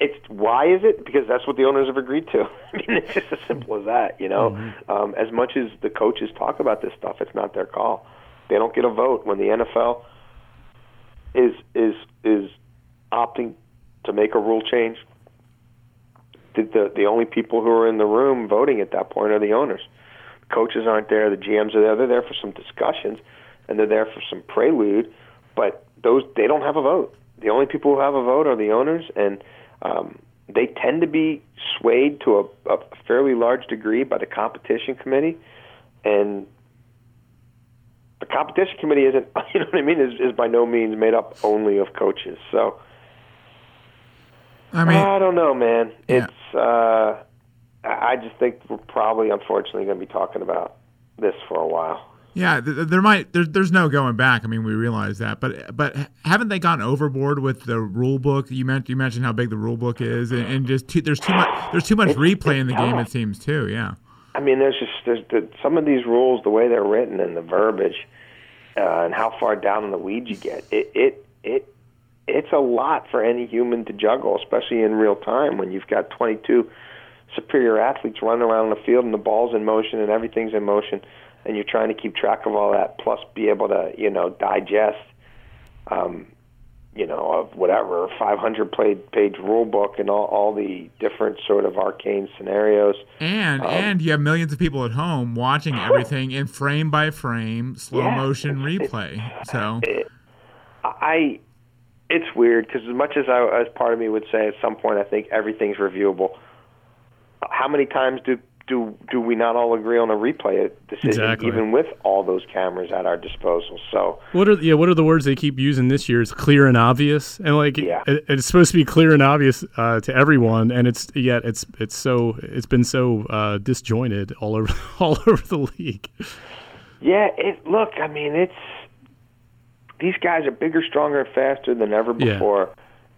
it's why is it? Because that's what the owners have agreed to. [LAUGHS] I mean, it's just as simple as that. You know, mm-hmm. um, as much as the coaches talk about this stuff, it's not their call. They don't get a vote when the NFL is is is opting to make a rule change. The, the the only people who are in the room voting at that point are the owners. The coaches aren't there. The GMs are there. They're there for some discussions, and they're there for some prelude. But those they don't have a vote. The only people who have a vote are the owners and um, they tend to be swayed to a, a fairly large degree by the competition committee, and the competition committee isn't, [LAUGHS] you know what I mean, is, is by no means made up only of coaches. So, I mean, I don't know, man. Yeah. It's, uh, I just think we're probably, unfortunately, going to be talking about this for a while. Yeah, there might there's there's no going back. I mean, we realize that, but but haven't they gone overboard with the rule book? You mentioned you mentioned how big the rule book is, and, and just too, there's too much there's too much replay in the game. It seems too. Yeah. I mean, there's just there's the, some of these rules, the way they're written and the verbiage, uh, and how far down in the weeds you get. It it it it's a lot for any human to juggle, especially in real time when you've got 22 superior athletes running around the field and the ball's in motion and everything's in motion and you're trying to keep track of all that, plus be able to, you know, digest, um, you know, of whatever 500 page rule book and all, all the different sort of arcane scenarios. And um, and you have millions of people at home watching [GASPS] everything in frame by frame, slow yeah, motion it's, replay. It's, so it, I, it's weird because as much as I, as part of me would say at some point I think everything's reviewable. How many times do do do we not all agree on a replay decision, exactly. even with all those cameras at our disposal? So what are yeah what are the words they keep using this year? It's clear and obvious, and like yeah. it, it's supposed to be clear and obvious uh, to everyone, and it's yet it's it's so it's been so uh, disjointed all over [LAUGHS] all over the league. Yeah, it look. I mean, it's these guys are bigger, stronger, and faster than ever Yeah.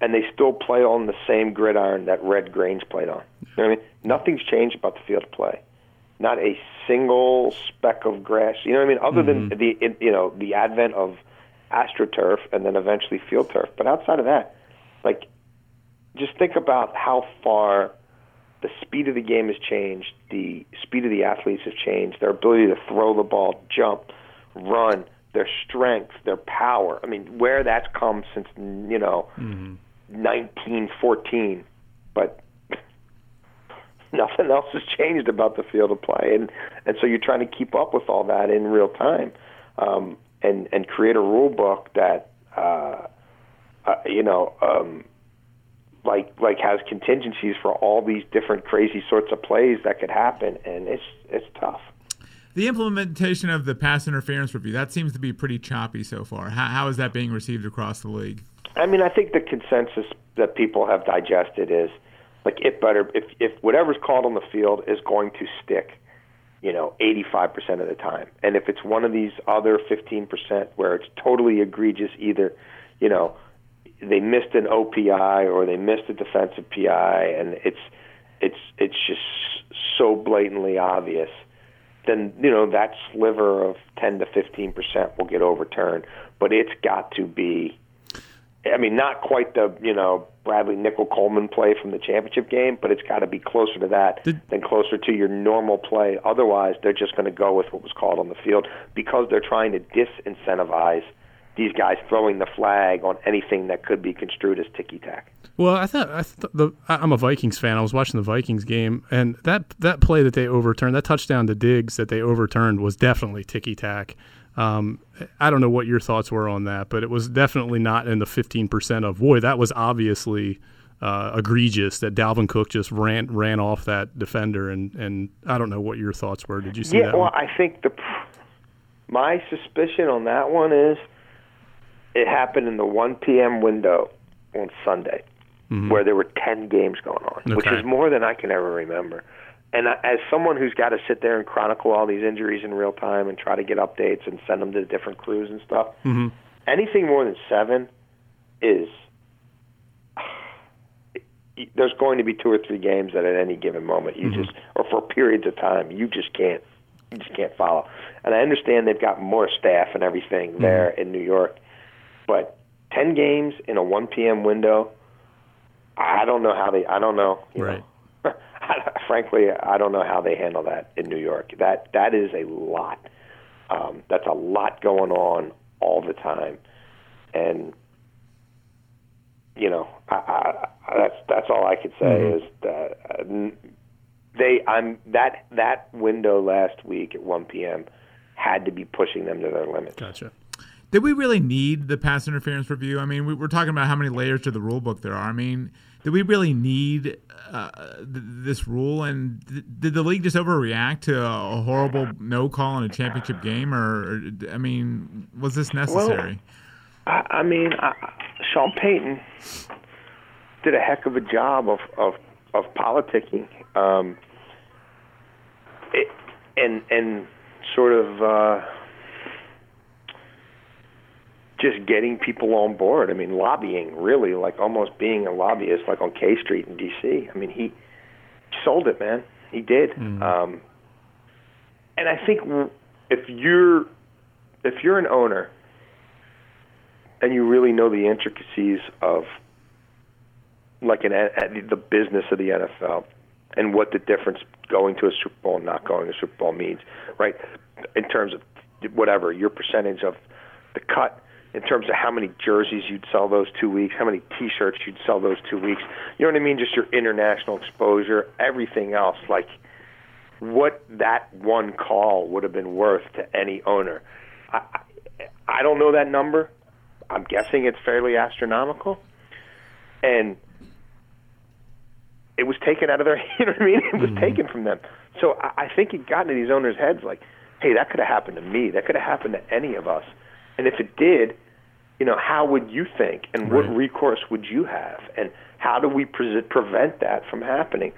And they still play on the same gridiron that Red Grange played on. You know what I mean? Nothing's changed about the field of play. Not a single speck of grass. You know what I mean? Other than mm-hmm. the it, you know the advent of astroturf and then eventually field turf. But outside of that, like just think about how far the speed of the game has changed, the speed of the athletes has changed, their ability to throw the ball, jump, run, their strength, their power. I mean, where that's come since you know mm-hmm. 1914, but [LAUGHS] nothing else has changed about the field of play, and and so you're trying to keep up with all that in real time, um, and and create a rule book that uh, uh, you know. Um, like like has contingencies for all these different crazy sorts of plays that could happen, and it's it's tough. The implementation of the pass interference review that seems to be pretty choppy so far. How, how is that being received across the league? I mean, I think the consensus that people have digested is like it better if if whatever's called on the field is going to stick, you know, 85% of the time. And if it's one of these other 15% where it's totally egregious either, you know, they missed an OPI or they missed a defensive PI and it's it's it's just so blatantly obvious then you know that sliver of 10 to 15 percent will get overturned. But it's got to be, I mean, not quite the you know Bradley Nickell Coleman play from the championship game, but it's got to be closer to that Did- than closer to your normal play. Otherwise, they're just going to go with what was called on the field because they're trying to disincentivize these guys throwing the flag on anything that could be construed as ticky tack. Well, I thought I th- the I'm a Vikings fan. I was watching the Vikings game, and that that play that they overturned, that touchdown to Diggs that they overturned, was definitely ticky tack. Um, I don't know what your thoughts were on that, but it was definitely not in the 15% of. Boy, that was obviously uh, egregious that Dalvin Cook just ran ran off that defender, and and I don't know what your thoughts were. Did you see that? Yeah, that? well, one? I think the my suspicion on that one is it happened in the 1 p.m. window on Sunday, where there were 10 games going on, which is more than I can ever remember. And as someone who's got to sit there and chronicle all these injuries in real time and try to get updates and send them to different crews and stuff, mm-hmm. anything more than seven is [SIGHS] there's going to be two or three games that at any given moment you mm-hmm. just or for periods of time you just can't you just can't follow. And I understand they've got more staff and everything mm-hmm. there in New York, but ten games in a one p.m. window, I don't know how they. I don't know. You Right. Know, [LAUGHS] frankly, I don't know how they handle that in New York. That that is a lot. Um, that's a lot going on all the time, and you know, I, I, I, that's that's all I could say is that uh, they. I'm that that window last week at 1 p.m. had to be pushing them to their limits. gotcha. Did we really need the pass interference review? I mean, we, we're talking about how many layers to the rule book there are. I mean, did we really need uh, th- this rule? And th- did the league just overreact to a horrible no call in a championship game? Or, or I mean, was this necessary? I, I mean, I, Sean Payton did a heck of a job of of of politicking, um, it, and and sort of uh, just getting people on board. I mean, lobbying really, like almost being a lobbyist, like on K Street in D.C. I mean, he sold it, man. He did. Um, and I think if you're if you're an owner and you really know the intricacies of like an the business of the NFL and what the difference going to a Super Bowl and not going to a Super Bowl means, right? In terms of whatever your percentage of the cut, in terms of how many jerseys you'd sell those two weeks, how many T-shirts you'd sell those two weeks. You know what I mean? Just your international exposure, everything else, like what that one call would have been worth to any owner. I, I, I don't know that number. I'm guessing it's fairly astronomical, and it was taken out of their. [LAUGHS] You know what I mean? It was mm-hmm. taken from them. So I, I think it got into these owners' heads like, "Hey, that could have happened to me. That could have happened to any of us." And if it did, you know, how would you think, and what recourse would you have, and how do we pre- prevent that from happening?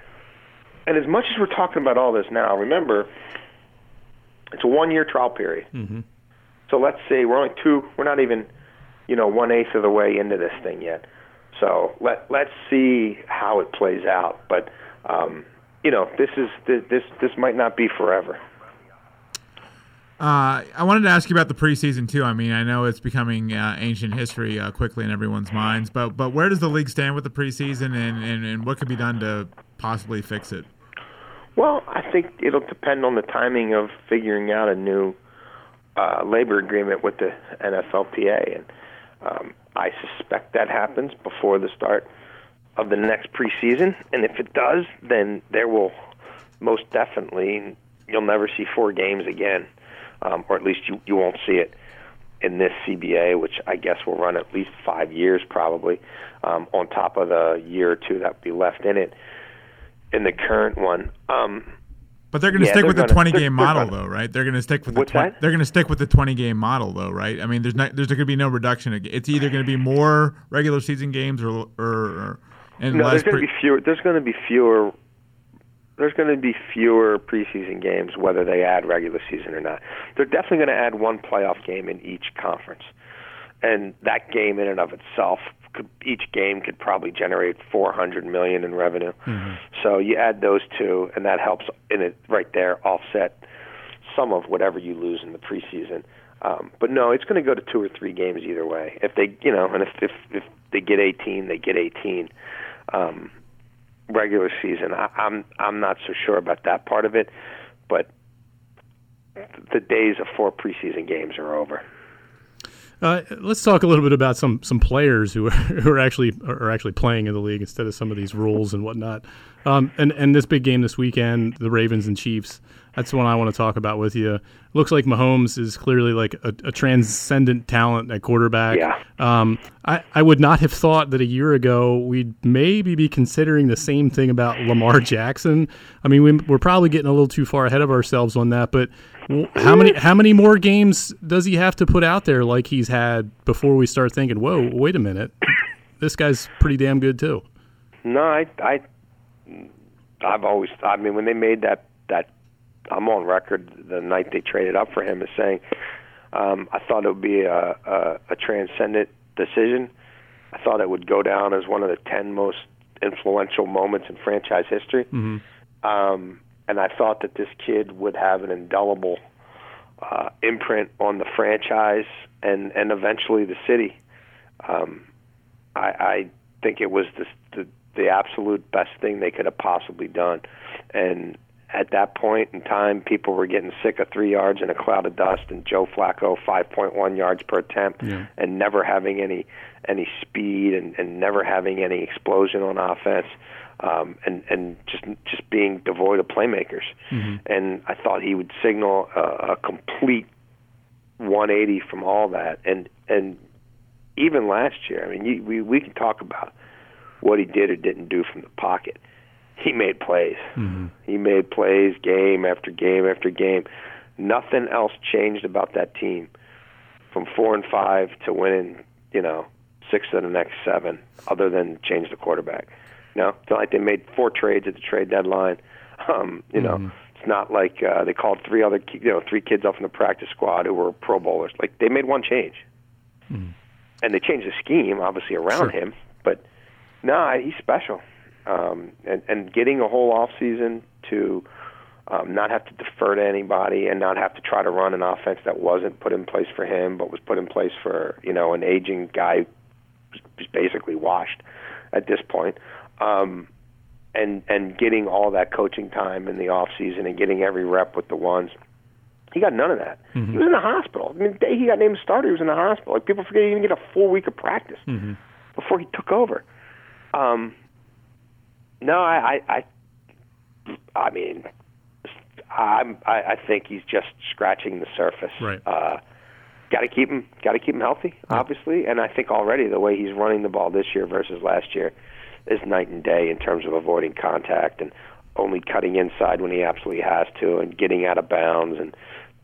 And as much as we're talking about all this now, remember, it's a one-year trial period. Mm-hmm. So let's say we're only two. We're not even you know, one eighth of the way into this thing yet. So let let's see how it plays out. But um, you know, this is this this might not be forever. Uh, I wanted to ask you about the preseason too. I mean, I know it's becoming uh, ancient history uh, quickly in everyone's minds, but but where does the league stand with the preseason, and, and, and what could be done to possibly fix it? Well, I think it'll depend on the timing of figuring out a new uh, labor agreement with the NFLPA, and um, I suspect that happens before the start of the next preseason. And if it does, then there will most definitely you'll never see four games again, um, or at least you you won't see it in this CBA, which I guess will run at least five years probably, um, on top of the year or two that will be left in it in the current one. Um, but they're going to Yeah, stick with the gonna- 20 they're- game they're model, gonna- though, right? They're going to stick with the 20, they're going to stick with the 20 game model, though, right? I mean, there's not there's going to be no reduction. It's either going to be more regular season games or or, or and no, less. there's going pre- to be fewer. There's going to be fewer. There's going to be fewer preseason games, whether they add regular season or not. They're definitely going to add one playoff game in each conference, and that game in and of itself, could, each game could probably generate 400 million in revenue. So you add those two, and that helps in it right there offset some of whatever you lose in the preseason. Um, but no, it's going to go to two or three games either way. If they, you know, and if if, if they get 18, they get 18. Um, regular season, I, I'm I'm not so sure about that part of it, but the days of four preseason games are over. Uh, let's talk a little bit about some some players who are, [LAUGHS] who are actually are actually playing in the league instead of some of these rules and whatnot. Um, and and this big game this weekend, the Ravens and Chiefs. That's the one I want to talk about with you. Looks like Mahomes is clearly like a, a transcendent talent at quarterback. Yeah. Um, I, I would not have thought that a year ago we'd maybe be considering the same thing about Lamar Jackson. I mean, we, we're probably getting a little too far ahead of ourselves on that. But how many how many more games does he have to put out there like he's had before we start thinking, whoa, wait a minute, this guy's pretty damn good too. No, I I I've always I mean when they made that that I'm on record the night they traded up for him as saying um, I thought it would be a, a a transcendent decision. I thought it would go down as one of the ten most influential moments in franchise history. Um, and I thought that this kid would have an indelible uh, imprint on the franchise and and eventually the city. Um, I, I think it was the, the the absolute best thing they could have possibly done. And at that point in time, people were getting sick of three yards in a cloud of dust, and Joe Flacco 5.1 yards per attempt, Yeah. and never having any any speed, and, and never having any explosion on offense, um, and and just just being devoid of playmakers. And I thought he would signal a, a complete 180 from all that, and and even last year, I mean, you, we we can talk about what he did or didn't do from the pocket. He made plays. He made plays game after game after game. Nothing else changed about that team from four and five to winning, you know, six of the next seven, other than change the quarterback. You know, it's not like they made four trades at the trade deadline. [LAUGHS] Um, you know, it's not like uh, they called three other, you know, three kids off from the practice squad who were Pro Bowlers. Like they made one change, and they changed the scheme obviously around Sure. him. But no, he's special. Um, and and getting a whole off season to um, not have to defer to anybody and not have to try to run an offense that wasn't put in place for him, but was put in place for you know an aging guy who's basically washed at this point. Um, and and getting all that coaching time in the off season and getting every rep with the ones. He got none of that. He was in the hospital. I mean, the day he got named starter, he was in the hospital. Like people forget he didn't get a full week of practice before he took over. Um, no, I, I, I, I mean, I'm, I, I think he's just scratching the surface. Right. Uh, got to keep him, got to keep him healthy, obviously. And I think already the way he's running the ball this year versus last year is night and day in terms of avoiding contact and only cutting inside when he absolutely has to, and getting out of bounds and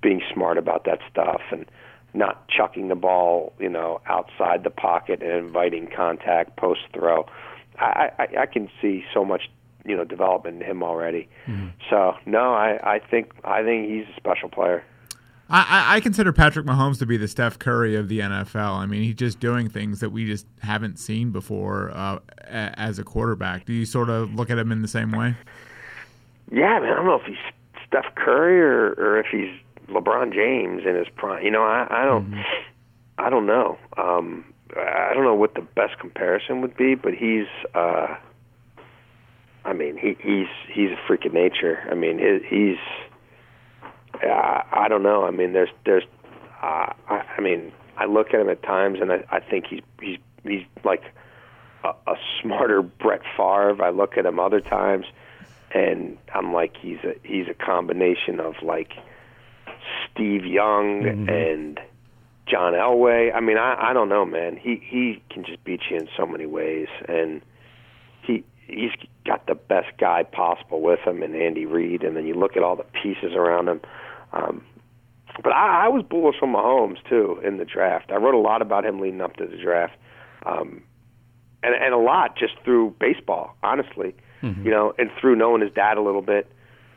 being smart about that stuff and not chucking the ball, you know, outside the pocket and inviting contact post throw. I, I, I can see so much, you know, development in him already. So no, I, I think I think he's a special player. I, I consider Patrick Mahomes to be the Steph Curry of the NFL. I mean, he's just doing things that we just haven't seen before uh, as a quarterback. Do you sort of look at him in the same way? Yeah, I mean, I don't know if he's Steph Curry or, or if he's LeBron James in his prime. You know, I, I don't, mm-hmm. I don't know. Um, I don't know what the best comparison would be, but he's. Uh, I mean, he, he's he's a freak of nature. I mean, he's uh, I don't know. I mean, there's there's uh, I, I mean, I look at him at times and I, I think he's he's he's like a, a smarter [LAUGHS] Brett Favre. I look at him other times and I'm like he's a he's a combination of like Steve Young mm-hmm. and John Elway. I mean, I I don't know, man. He he can just beat you in so many ways and he he's got the best guy possible with him and Andy Reid and then you look at all the pieces around him um, but I, I was bullish on Mahomes too in the draft. I wrote a lot about him leading up to the draft, um, and and a lot just through baseball, honestly. Mm-hmm. You know, and through knowing his dad a little bit,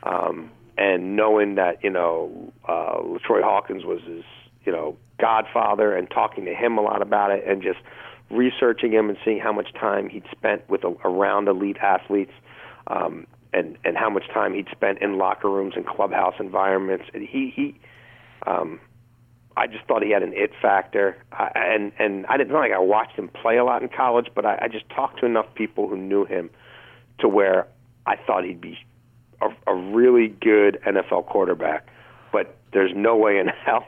um, and knowing that you know uh, LaTroy Hawkins was his you know godfather, and talking to him a lot about it, and just researching him and seeing how much time he'd spent with around elite athletes. Um, and and how much time he'd spent in locker rooms and clubhouse environments. And he he, um, I just thought he had an it factor. I, and and I didn't like I watched him play a lot in college, but I, I just talked to enough people who knew him to where I thought he'd be a, a really good NFL quarterback. But there's no way in [LAUGHS] hell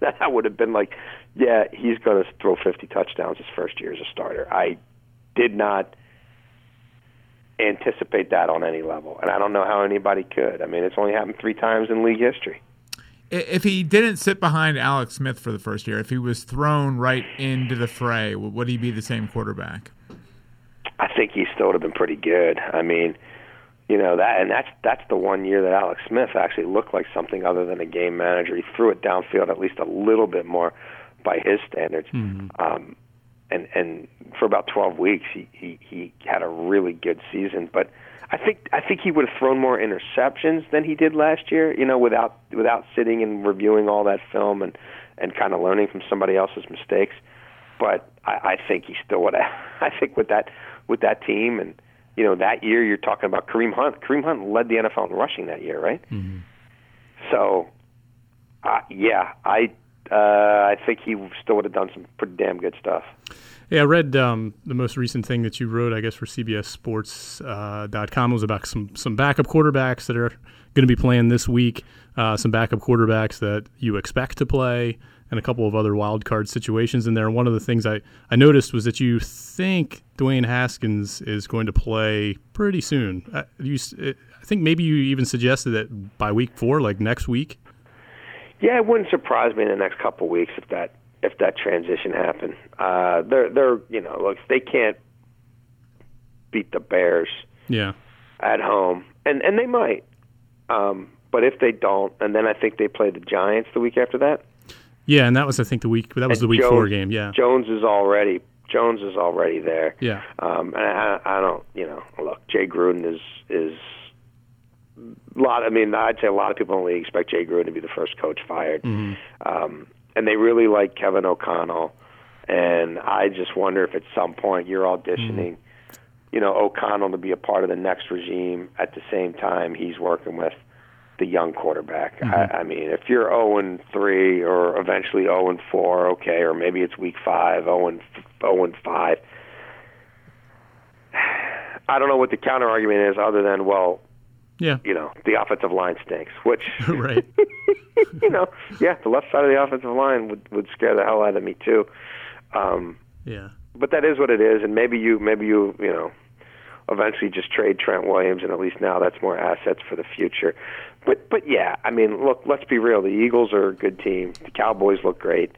that I would have been like, yeah, he's going to throw 50 touchdowns his first year as a starter. I did not anticipate that on any level, and I don't know how anybody could. I mean, it's only happened three times in league history. If he didn't sit behind Alex Smith for the first year, if he was thrown right into the fray, would he be the same quarterback? I think he still would have been pretty good. I mean, you know that, and that's that's the one year that Alex Smith actually looked like something other than a game manager. He threw it downfield at least a little bit more by his standards. Mm-hmm. Um, and and for about 12 weeks he he he had a really good season but I think I think he would have thrown more interceptions than he did last year you know without without sitting and reviewing all that film and and kind of learning from somebody else's mistakes but I, I think he still would have [LAUGHS] I think with that with that team and you know that year you're talking about Kareem Hunt Kareem Hunt led the NFL in rushing that year right mm-hmm. so uh, yeah I uh, I think he still would have done some pretty damn good stuff. Yeah, I read um, the most recent thing that you wrote, I guess, for CBSSports.com uh, was about some some backup quarterbacks that are going to be playing this week, uh, some backup quarterbacks that you expect to play, and a couple of other wild card situations in there. And one of the things I, I noticed was that you think Dwayne Haskins is going to play pretty soon. Uh, you, I think maybe you even suggested that by week four, like next week. Yeah, it wouldn't surprise me in the next couple of weeks if that if that transition happened. Uh, they're they're you know look they can't beat the Bears. Yeah. At home, and and they might, um, but if they don't, and then I think they play the Giants the week after that. Yeah, and that was I think the week that was and the week Jones, four game. Yeah. Jones is already Jones is already there. Yeah. Um, and I, I don't you know look Jay Gruden is is a lot. I mean, I'd say a lot of people only expect Jay Gruden to be the first coach fired. Mm-hmm. Um, and they really like Kevin O'Connell. And I just wonder if at some point you're auditioning, mm. you know, O'Connell to be a part of the next regime at the same time he's working with the young quarterback. Mm-hmm. I, I mean, if you're 0 and 3 or eventually 0 and 4, okay, or maybe it's week 5, 0 and 0 and 5. I don't know what the counter argument is other than, well, yeah. You know, the offensive line stinks, which [LAUGHS] [LAUGHS] right. you know, yeah, the left side of the offensive line would would scare the hell out of me too. Um yeah. But that is what it is and maybe you maybe you, you know, eventually just trade Trent Williams and at least now that's more assets for the future. But but yeah, I mean, look, let's be real. The Eagles are a good team. The Cowboys look great.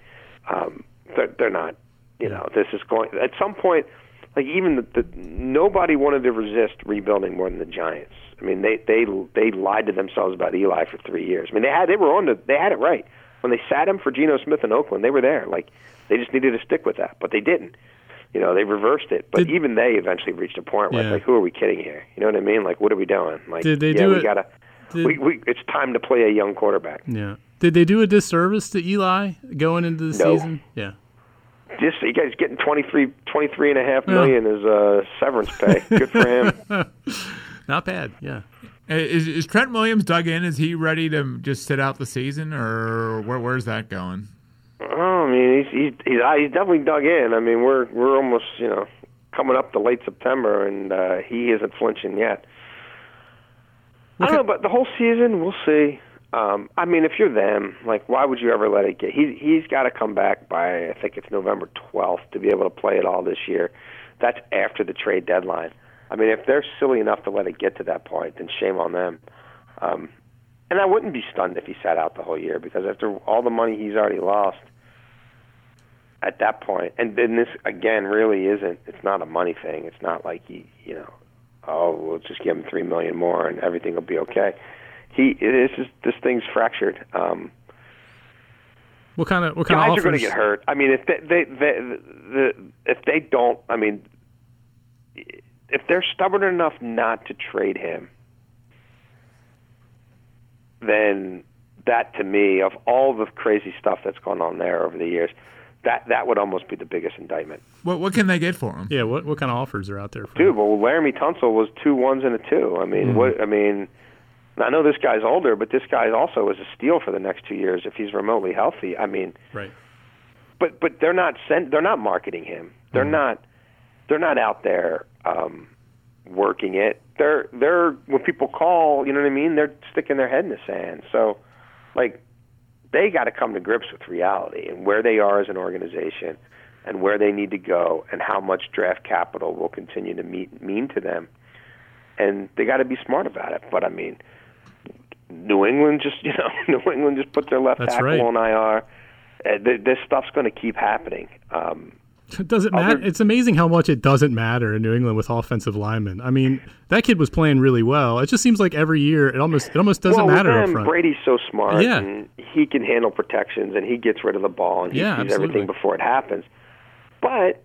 Um they're, they're not, you know, this is going at some point like even the, the nobody wanted to resist rebuilding more than the Giants. I mean, they they they lied to themselves about Eli for three years. I mean, they had they were on the they had it right when they sat him for Geno Smith in Oakland. They were there. Like they just needed to stick with that, but they didn't. You know, they reversed it. But did, even they eventually reached a point where yeah. it's like, who are we kidding here? You know what I mean? Like, what are we doing? Like, did they yeah, do we it? Gotta, did, we, we, it's time to play a young quarterback. Yeah. Did they do a disservice to Eli going into the No. season? Yeah. Just you guys getting 23, 23 and a half million as uh, severance pay. Good for him. [LAUGHS] Not bad. Yeah. Is, is Trent Williams dug in? Is he ready to just sit out the season, or where, where's that going? Oh, I mean, he's he's he's, uh, he's definitely dug in. I mean, we're we're almost you know coming up to late September, and uh, he isn't flinching yet. I don't know, but the whole season, we'll see. Um, I mean, if you're them, like, why would you ever let it get? He he's got to come back by I think it's November 12th to be able to play it all this year. That's after the trade deadline. I mean, if they're silly enough to let it get to that point, then shame on them. Um, and I wouldn't be stunned if he sat out the whole year because after all the money he's already lost at that point, and then this again really isn't. It's not a money thing. It's not like he, you know, oh, we'll just give him three million more and everything will be okay. He, it is just this thing's fractured. Um, What kind of what kind guys of are offers? going to get hurt. I mean, if they, they, they, the, if they don't, I mean, if they're stubborn enough not to trade him, then that to me, of all the crazy stuff that's gone on there over the years, that that would almost be the biggest indictment. What what can they get for him? Yeah. What what kind of offers are out there? For Dude, well, Laremy Tunsil was two ones and a two. I mean, what? I mean, I know this guy's older, but this guy also is a steal for the next two years if he's remotely healthy. I mean, Right. but but they're not sent. They're not marketing him. They're not. They're not out there um, working it. They're they're when people call, you know what I mean. They're sticking their head in the sand. So, like, they got to come to grips with reality and where they are as an organization, and where they need to go, and how much draft capital will continue to meet, mean to them. And they got to be smart about it. But I mean, New England just [LAUGHS] you know New England just put their left That's tackle right. on IR. Uh, th- this stuff's going to keep happening. Um, Does it matter? It's amazing how much it doesn't matter in New England with offensive linemen. I mean, that kid was playing really well. It just seems like every year it almost it almost doesn't well, matter with up front. Brady's so smart, Yeah. and he can handle protections, and he gets rid of the ball, and he Yeah, sees absolutely. everything before it happens. But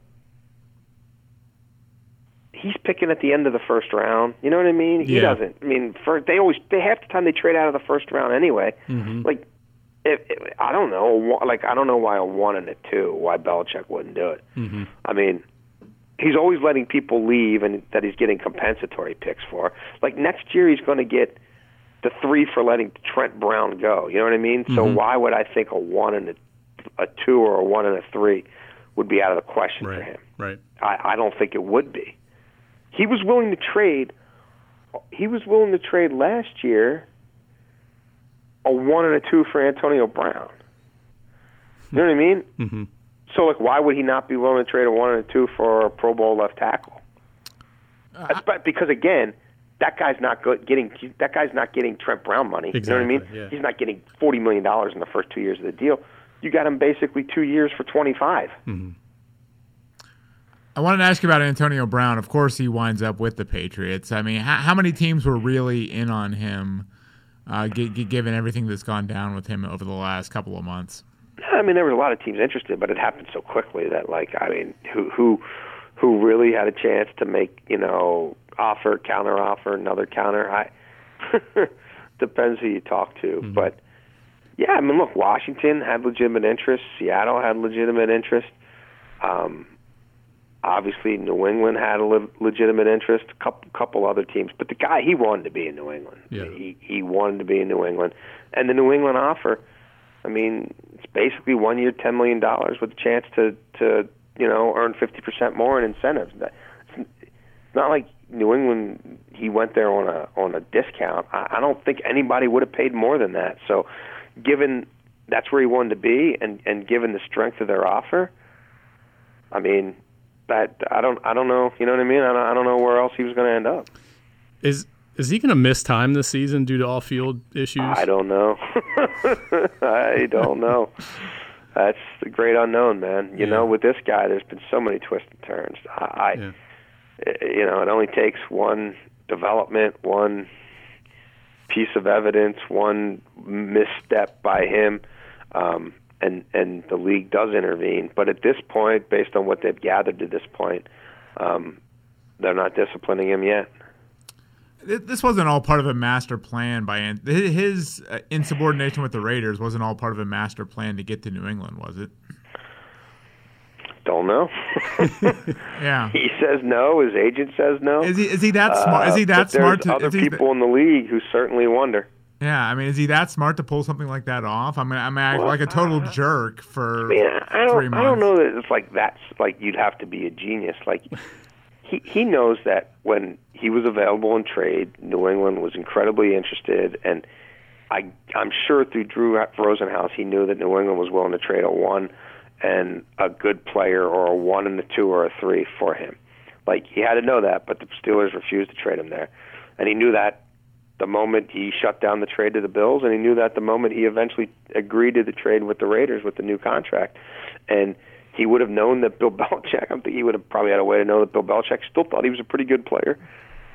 he's picking at the end of the first round. You know what I mean? He Yeah. doesn't. I mean, for they always they half the time they trade out of the first round anyway. Mm-hmm. Like, if, if, I don't know. Like, I don't know why a one and a two. Why Belichick wouldn't do it? Mm-hmm. I mean, he's always letting people leave, and that he's getting compensatory picks for. Like next year, he's going to get the three for letting Trent Brown go. You know what I mean? So Mm-hmm. why would I think a one and a, a two or a one and a three would be out of the question for him? Right. I, I don't think it would be. He was willing to trade. He was willing to trade last year a one and a two for Antonio Brown. You know what I mean? Mm-hmm. So, like, why would he not be willing to trade a one and a two for a Pro Bowl left tackle? That's but because again, that guy's not good getting that guy's not getting Trent Brown money. You know what I mean? Yeah. He's not getting forty million dollars in the first two years of the deal. You got him basically two years for twenty five. I wanted to ask you about Antonio Brown. Of course, he winds up with the Patriots. I mean, how, how many teams were really in on him, uh, g- g- given everything that's gone down with him over the last couple of months? I mean, there was a lot of teams interested, but it happened so quickly that, like, I mean, who who who really had a chance to make you know offer, counter offer, another counter? I [LAUGHS] depends who you talk to, but yeah, I mean, look, Washington had legitimate interest, Seattle had legitimate interest. Um, obviously, New England had a le- legitimate interest. A couple couple other teams, but the guy he wanted to be in New England. Yeah. He he wanted to be in New England, and the New England offer. I mean, it's basically one year, ten million dollars with a chance to to you know earn fifty percent more in incentives. It's not like New England. He went there on a on a discount. I, I don't think anybody would have paid more than that. So, given that's where he wanted to be, and and given the strength of their offer, I mean, that I don't I don't know. You know what I mean? I don't, I don't know where else he was going to end up. Is is he going to miss time this season due to off field issues? I don't know. [LAUGHS] I don't know. [LAUGHS] That's the great unknown, man. You Yeah. know, with this guy, there's been so many twists and turns. I, I Yeah. you know, it only takes one development, one piece of evidence, one misstep by him, um, and and the league does intervene. But at this point, based on what they've gathered to this point, um, they're not disciplining him yet. this wasn't all part of a master plan by his uh, insubordination with the Raiders wasn't all part of a master plan to get to New England, was it? Don't know. [LAUGHS] yeah, he says no. His agent says no. Is he is he that smart? Uh, is he that smart? To, other people in the league who certainly wonder. Yeah, I mean, is he that smart to pull something like that off? I mean, I mean, well, like a total uh, jerk for I mean, I don't, I don't know that it's like that's like you'd have to be a genius. Like he he knows that when he was available in trade, New England was incredibly interested, and I I'm sure through Drew Rosenhaus, he knew that New England was willing to trade a one and a good player or a one and a two or a three for him. Like he had to know that, but the Steelers refused to trade him there, and he knew that the moment he shut down the trade to the Bills, and he knew that the moment he eventually agreed to the trade with the Raiders with the new contract, and he would have known that Bill [LAUGHS] Belichick. I think he would have probably had a way to know that Bill Belichick still thought he was a pretty good player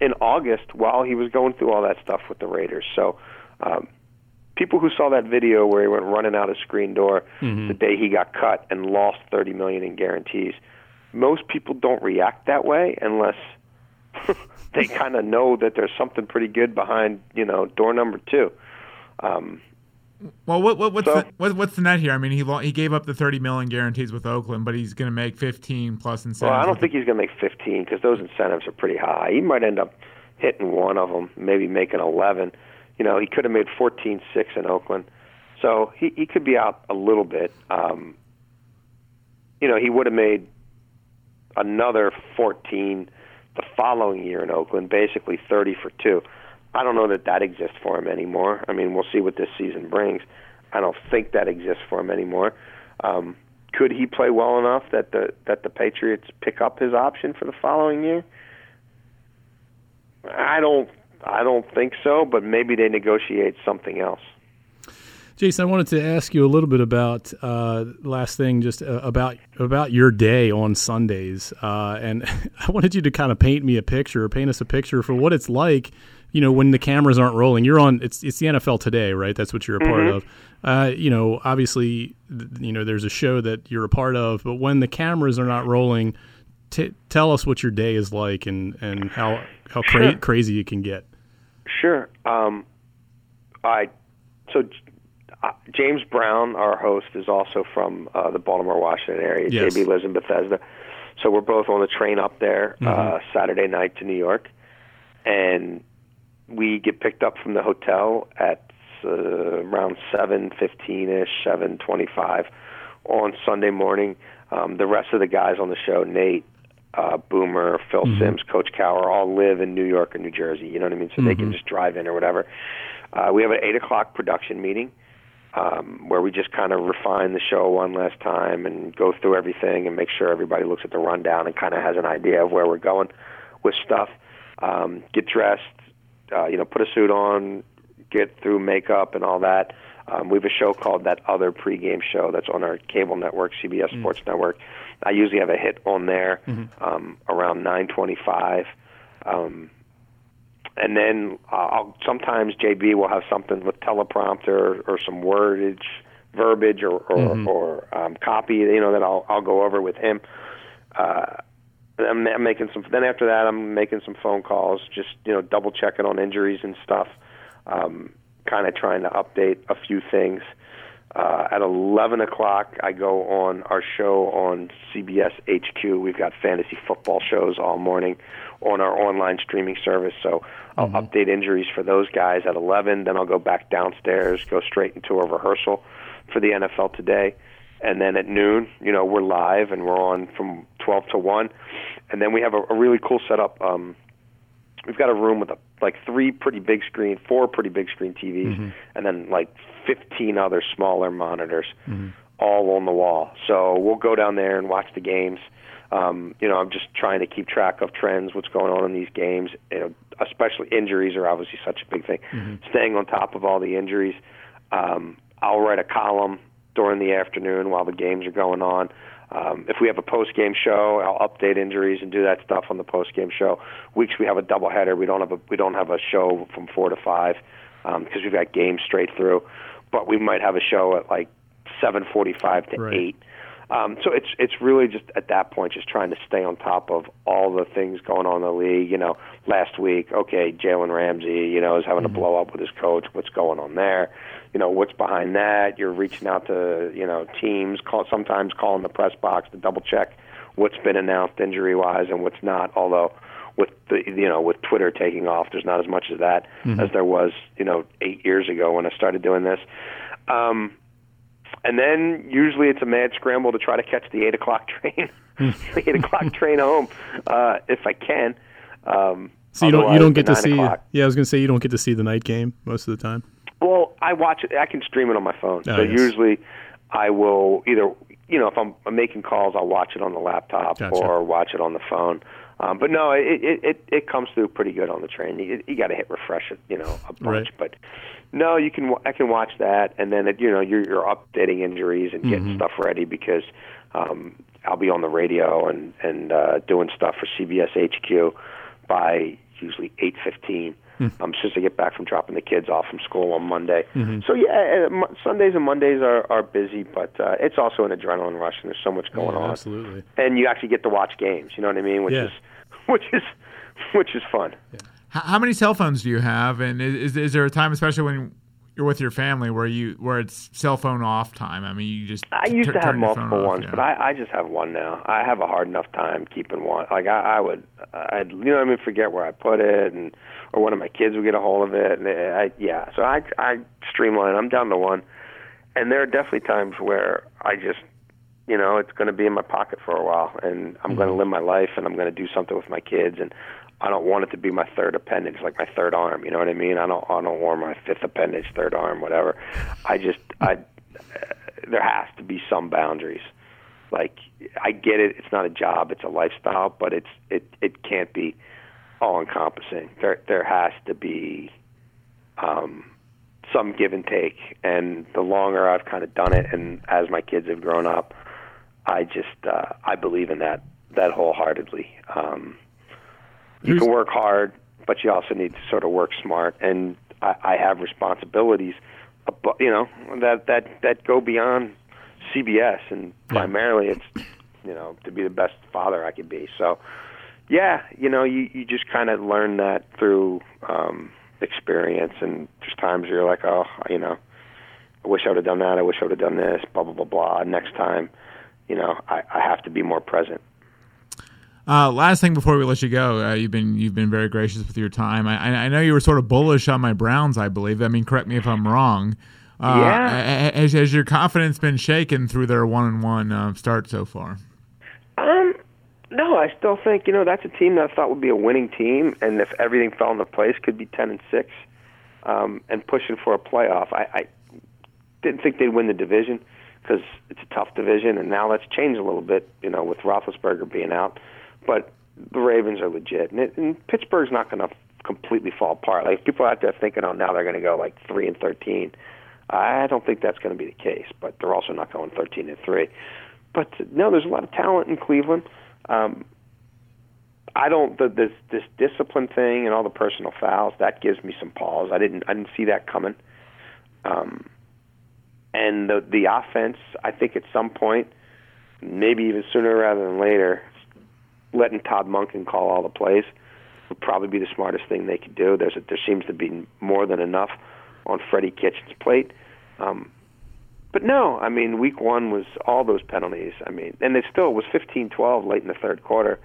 in August while he was going through all that stuff with the Raiders. So, um, people who saw that video where he went running out his screen door mm-hmm. the day he got cut and lost thirty million in guarantees, most people don't react that way unless [LAUGHS] they kind of know that there's something pretty good behind you know door number two. Um, well, what, what what's so, the, what, what's the net here? I mean, he he gave up the thirty million guarantees with Oakland, but he's going to make fifteen plus incentives. Well, I don't think he's going to make fifteen because those incentives are pretty high. He might end up hitting one of them, maybe making eleven. You know, he could have made fourteen six in Oakland, so he he could be out a little bit. Um, you know, he would have made another fourteen the following year in Oakland, basically 30 for two. I don't know that that exists for him anymore. I mean, we'll see what this season brings. I don't think that exists for him anymore. Um, could he play well enough that the that the Patriots pick up his option for the following year? I don't I don't think so, but maybe they negotiate something else. Jason, I wanted to ask you a little bit about uh, last thing, just uh, about about your day on Sundays, uh, and [LAUGHS] I wanted you to kind of paint me a picture, paint us a picture for what it's like. You know, when the cameras aren't rolling, you're on. It's it's the NFL today, right? That's what you're a part mm-hmm. of. Uh, you know, obviously, you know, there's a show that you're a part of, but when the cameras are not rolling, t- tell us what your day is like and and how how cra- sure. crazy it can get. Sure. Um, I so uh, James Brown, our host, is also from uh, the Baltimore, Washington area. Yes. JB lives in Bethesda, so we're both on the train up there uh, mm-hmm. uh, Saturday night to New York, and we get picked up from the hotel at uh, around seven fifteen ish, seven twenty five on Sunday morning. Um, the rest of the guys on the show, Nate, uh, Boomer, Phil mm-hmm. Simms, Coach Cowher, all live in New York or New Jersey. You know what I mean? So mm-hmm. they can mm-hmm. just drive in or whatever. Uh, we have an eight o'clock production meeting um, where we just kind of refine the show one last time and go through everything and make sure everybody looks at the rundown and kind of has an idea of where we're going with stuff. Um, get dressed, uh, you know, put a suit on, get through makeup and all that. Um, we have a show called That Other Pregame Show that's on our cable network, CBS mm-hmm. Sports Network. I usually have a hit on there mm-hmm. um, around 9:25. Um, and then uh, I'll sometimes JB will have something with teleprompter or some wordage, verbiage, or or, mm-hmm. or um, copy. You know that I'll I'll go over with him. Uh, I'm, I'm making some. Then after that, I'm making some phone calls, just you know, double checking on injuries and stuff. Um, kind of trying to update a few things. Uh, at 11 o'clock, I go on our show on CBS HQ. We've got fantasy football shows all morning on our online streaming service. So I'll mm-hmm. update injuries for those guys at 11. Then I'll go back downstairs, go straight into a rehearsal for the NFL today. And then at noon, you know, we're live and we're on from 12 to 1. And then we have a, a really cool setup. Um, we've got a room with a, like three pretty big screen, four pretty big screen TVs, mm-hmm. and then like 15 other smaller monitors mm-hmm. all on the wall. So we'll go down there and watch the games um, you know, I'm just trying to keep track of trends, what's going on in these games. You know, especially injuries are obviously such a big thing. Mm-hmm. Staying on top of all the injuries. Um, I'll write a column during the afternoon while the games are going on. Um, if we have a post game show, I'll update injuries and do that stuff on the post game show. Weeks we have a double header, we don't have a we don't have a show from four to five because um, we've got games straight through. But we might have a show at like seven forty five to right. eight Um, so it's it's really just at that point just trying to stay on top of all the things going on in the league. You know, last week, okay, Jalen Ramsey, you know, is having mm-hmm. a blow up with his coach. What's going on there? You know, what's behind that? You're reaching out to you know teams, call sometimes calling the press box to double check what's been announced injury wise and what's not. Although with the you know with Twitter taking off, there's not as much of that mm-hmm. as there was you know eight years ago when I started doing this. Um, and then usually it's a mad scramble to try to catch the eight o'clock train, hmm. the [LAUGHS] eight o'clock train home, uh, if I can. Um, so you don't you don't get to see. O'clock. Yeah, I was going to say you don't get to see the night game most of the time. Well, I watch it. I can stream it on my phone. Oh, so yes. usually, I will either you know if I'm, I'm making calls, I'll watch it on the laptop gotcha. or watch it on the phone. Um, but no, it, it it it comes through pretty good on the train. You, you got to hit refresh it, you know, a bunch. Right. But no, you can. I can watch that, and then it, you know you're you're updating injuries and getting mm-hmm. stuff ready because um, I'll be on the radio and and uh, doing stuff for CBS HQ by usually eight fifteen. Mm-hmm. Um, since I get back from dropping the kids off from school on Monday. Mm-hmm. So yeah, uh, Sundays and Mondays are are busy, but uh, it's also an adrenaline rush, and there's so much going yeah, on. Absolutely. And you actually get to watch games. You know what I mean? Which yeah. is [LAUGHS] which is which is fun. Yeah. How many cell phones do you have? And is is there a time, especially when you're with your family, where you where it's cell phone off time? I mean, you just I used t- to have multiple ones, yeah. but I, I just have one now. I have a hard enough time keeping one. Like I, I would, I'd you know I mean forget where I put it, and or one of my kids would get a hold of it, and I yeah. So I I streamline. I'm down to one, and there are definitely times where I just you know, it's going to be in my pocket for a while, and I'm mm-hmm. going to live my life, and I'm going to do something with my kids, and I don't want it to be my third appendage, like my third arm. You know what I mean? I don't, I don't want my fifth appendage, third arm, whatever. I just, I, there has to be some boundaries. Like, I get it. It's not a job; it's a lifestyle, but it's, it, it can't be all encompassing. There, there has to be, um, some give and take. And the longer I've kind of done it, and as my kids have grown up, I just uh, I believe in that that wholeheartedly. Um, you can work hard, but you also need to sort of work smart. And I, I have responsibilities, you know, that that that go beyond CBS, and primarily it's you know to be the best father I could be. So, yeah, you know, you you just kind of learn that through um, experience, and there's times you're like, oh, you know, I wish I would have done that. I wish I would have done this. Blah blah blah blah. Next time you know, I, I have to be more present. Uh, last thing before we let you go, uh, you've been you've been very gracious with your time. I, I know you were sort of bullish on my Browns. I believe. I mean, correct me if I'm wrong. Uh, yeah. Has, has, your confidence been shaken through their one and one start so far? Um, no, I still think you know that's a team that I thought would be a winning team, and if everything fell into place, could be ten and six, um, and pushing for a playoff. I, I didn't think they'd win the division because it's a tough division, and now that's changed a little bit, you know, with Roethlisberger being out. But the Ravens are legit, and, it, and Pittsburgh's not going to completely fall apart. Like people out there thinking, oh, now they're going to go like three and thirteen. I don't think that's going to be the case, but they're also not going thirteen and three. But no, there's a lot of talent in Cleveland. Um, I don't the, this this discipline thing and all the personal fouls that gives me some pause. I didn't I didn't see that coming. Um, and the the offense, I think at some point, maybe even sooner rather than later, letting Todd Monken call all the plays would probably be the smartest thing they could do. There's a, there seems to be more than enough on Freddie Kitchens' plate. Um, but no, I mean, week one was all those penalties. I mean, and it still was 15-12 late in the third quarter,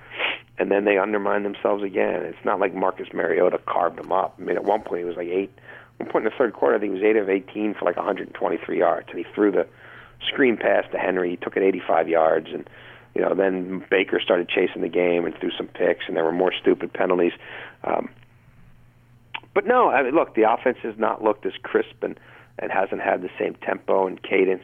and then they undermined themselves again. It's not like Marcus Mariota carved them up. I mean, at one point it was like eight one point in the third quarter, I think he was 8 of 18 for like 123 yards, and he threw the screen pass to Henry. He took it 85 yards, and you know then Baker started chasing the game and threw some picks, and there were more stupid penalties. Um, but no, I mean, look, the offense has not looked as crisp and and hasn't had the same tempo and cadence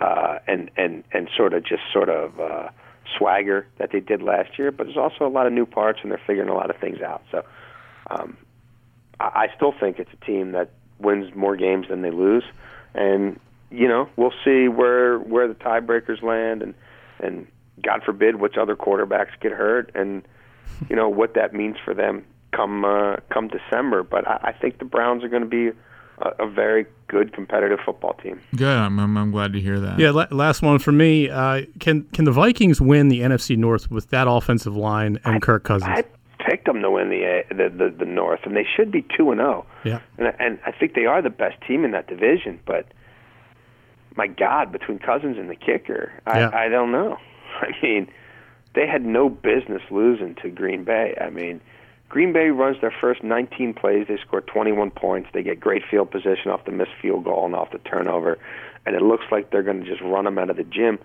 uh, and and and sort of just sort of uh, swagger that they did last year. But there's also a lot of new parts, and they're figuring a lot of things out. So um, I still think it's a team that wins more games than they lose, and you know we'll see where where the tiebreakers land, and and God forbid which other quarterbacks get hurt, and you know what that means for them come uh, come December. But I, I think the Browns are going to be a, a very good competitive football team. Good. I'm, I'm, I'm glad to hear that. Yeah. La- last one for me. Uh, can can the Vikings win the NFC North with that offensive line and I, Kirk Cousins? I picked them to win the the the, the North, and they should be two and zero. Yeah. And and I think they are the best team in that division, but my God, between Cousins and the kicker, I, Yeah. I don't know. [LAUGHS] I mean, they had no business losing to Green Bay. I mean, Green Bay runs their first 19 plays. They score 21 points. They get great field position off the missed field goal and off the turnover, and it looks like they're going to just run them out of the gym.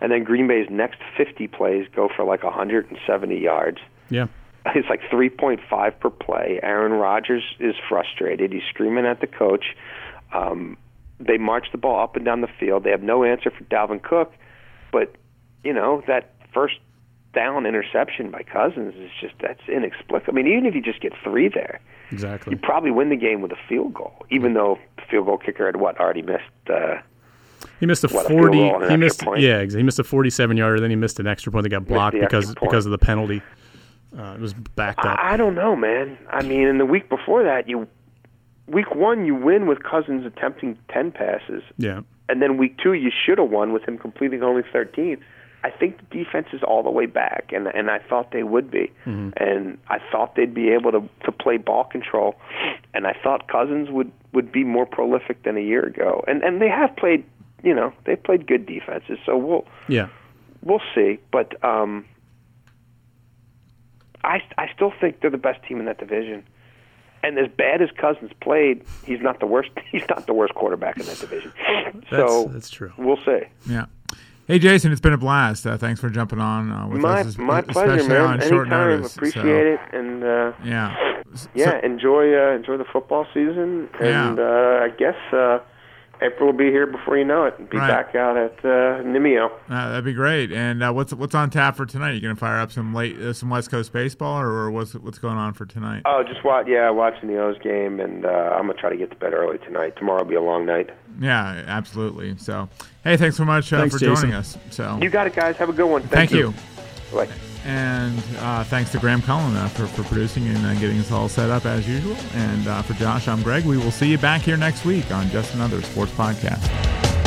And then Green Bay's next 50 plays go for like 170 yards. yeah. [LAUGHS] It's like 3.5 per play. Aaron Rodgers is frustrated. He's screaming at the coach. Um, they march the ball up and down the field. They have no answer for Dalvin Cook, but you know that first down interception by Cousins is just that's inexplicable. I mean, even if you just get three there, Exactly. you probably win the game with a field goal. Even though the field goal kicker had what already missed. Uh, He missed a What, a forty. an he missed point? yeah. He missed a forty-seven yarder. Then he missed an extra point that got blocked because because of the penalty. Uh, it was backed up. I, I don't know, man. I mean, in the week before that, you week one you win with Cousins attempting ten passes. yeah. and then week two you should have won with him completing only 13. I think the defense is all the way back, and and I thought they would be, and I thought they'd be able to to play ball control, and I thought Cousins would would be more prolific than a year ago, and and they have played, you know, they played good defenses, so we'll Yeah. we'll see, but um, I I still think they're the best team in that division. And as bad as Cousins played, he's not the worst. [LAUGHS] He's not the worst quarterback in that division. [LAUGHS] That's so that's true. we'll see. Yeah. Hey, Jason, it's been a blast. Uh, thanks for jumping on uh, with My us, my pleasure, man. on short Anytime, notice. appreciate So, it, and uh, Yeah. Yeah, so- enjoy uh, enjoy the football season, and uh, I guess uh, April will be here before you know it, and be Right. back out at uh, Nimio. Uh, that'd be great. And uh, what's what's on tap for tonight? You gonna fire up some late uh, some West Coast baseball, or, or what's what's going on for tonight? Oh, just watch, yeah, watching the O's game, and uh, I'm gonna try to get to bed early tonight. Tomorrow will be a long night. Yeah, absolutely. So, hey, thanks so much uh, Thanks, for Jason. joining us. So, You got it, guys. Have a good one. thank you. Bye. And uh, thanks to Graham Cullen uh, for, for producing and uh, getting us all set up as usual. And uh, for Josh, I'm Greg. We will see you back here next week on Just Another Sports Podcast.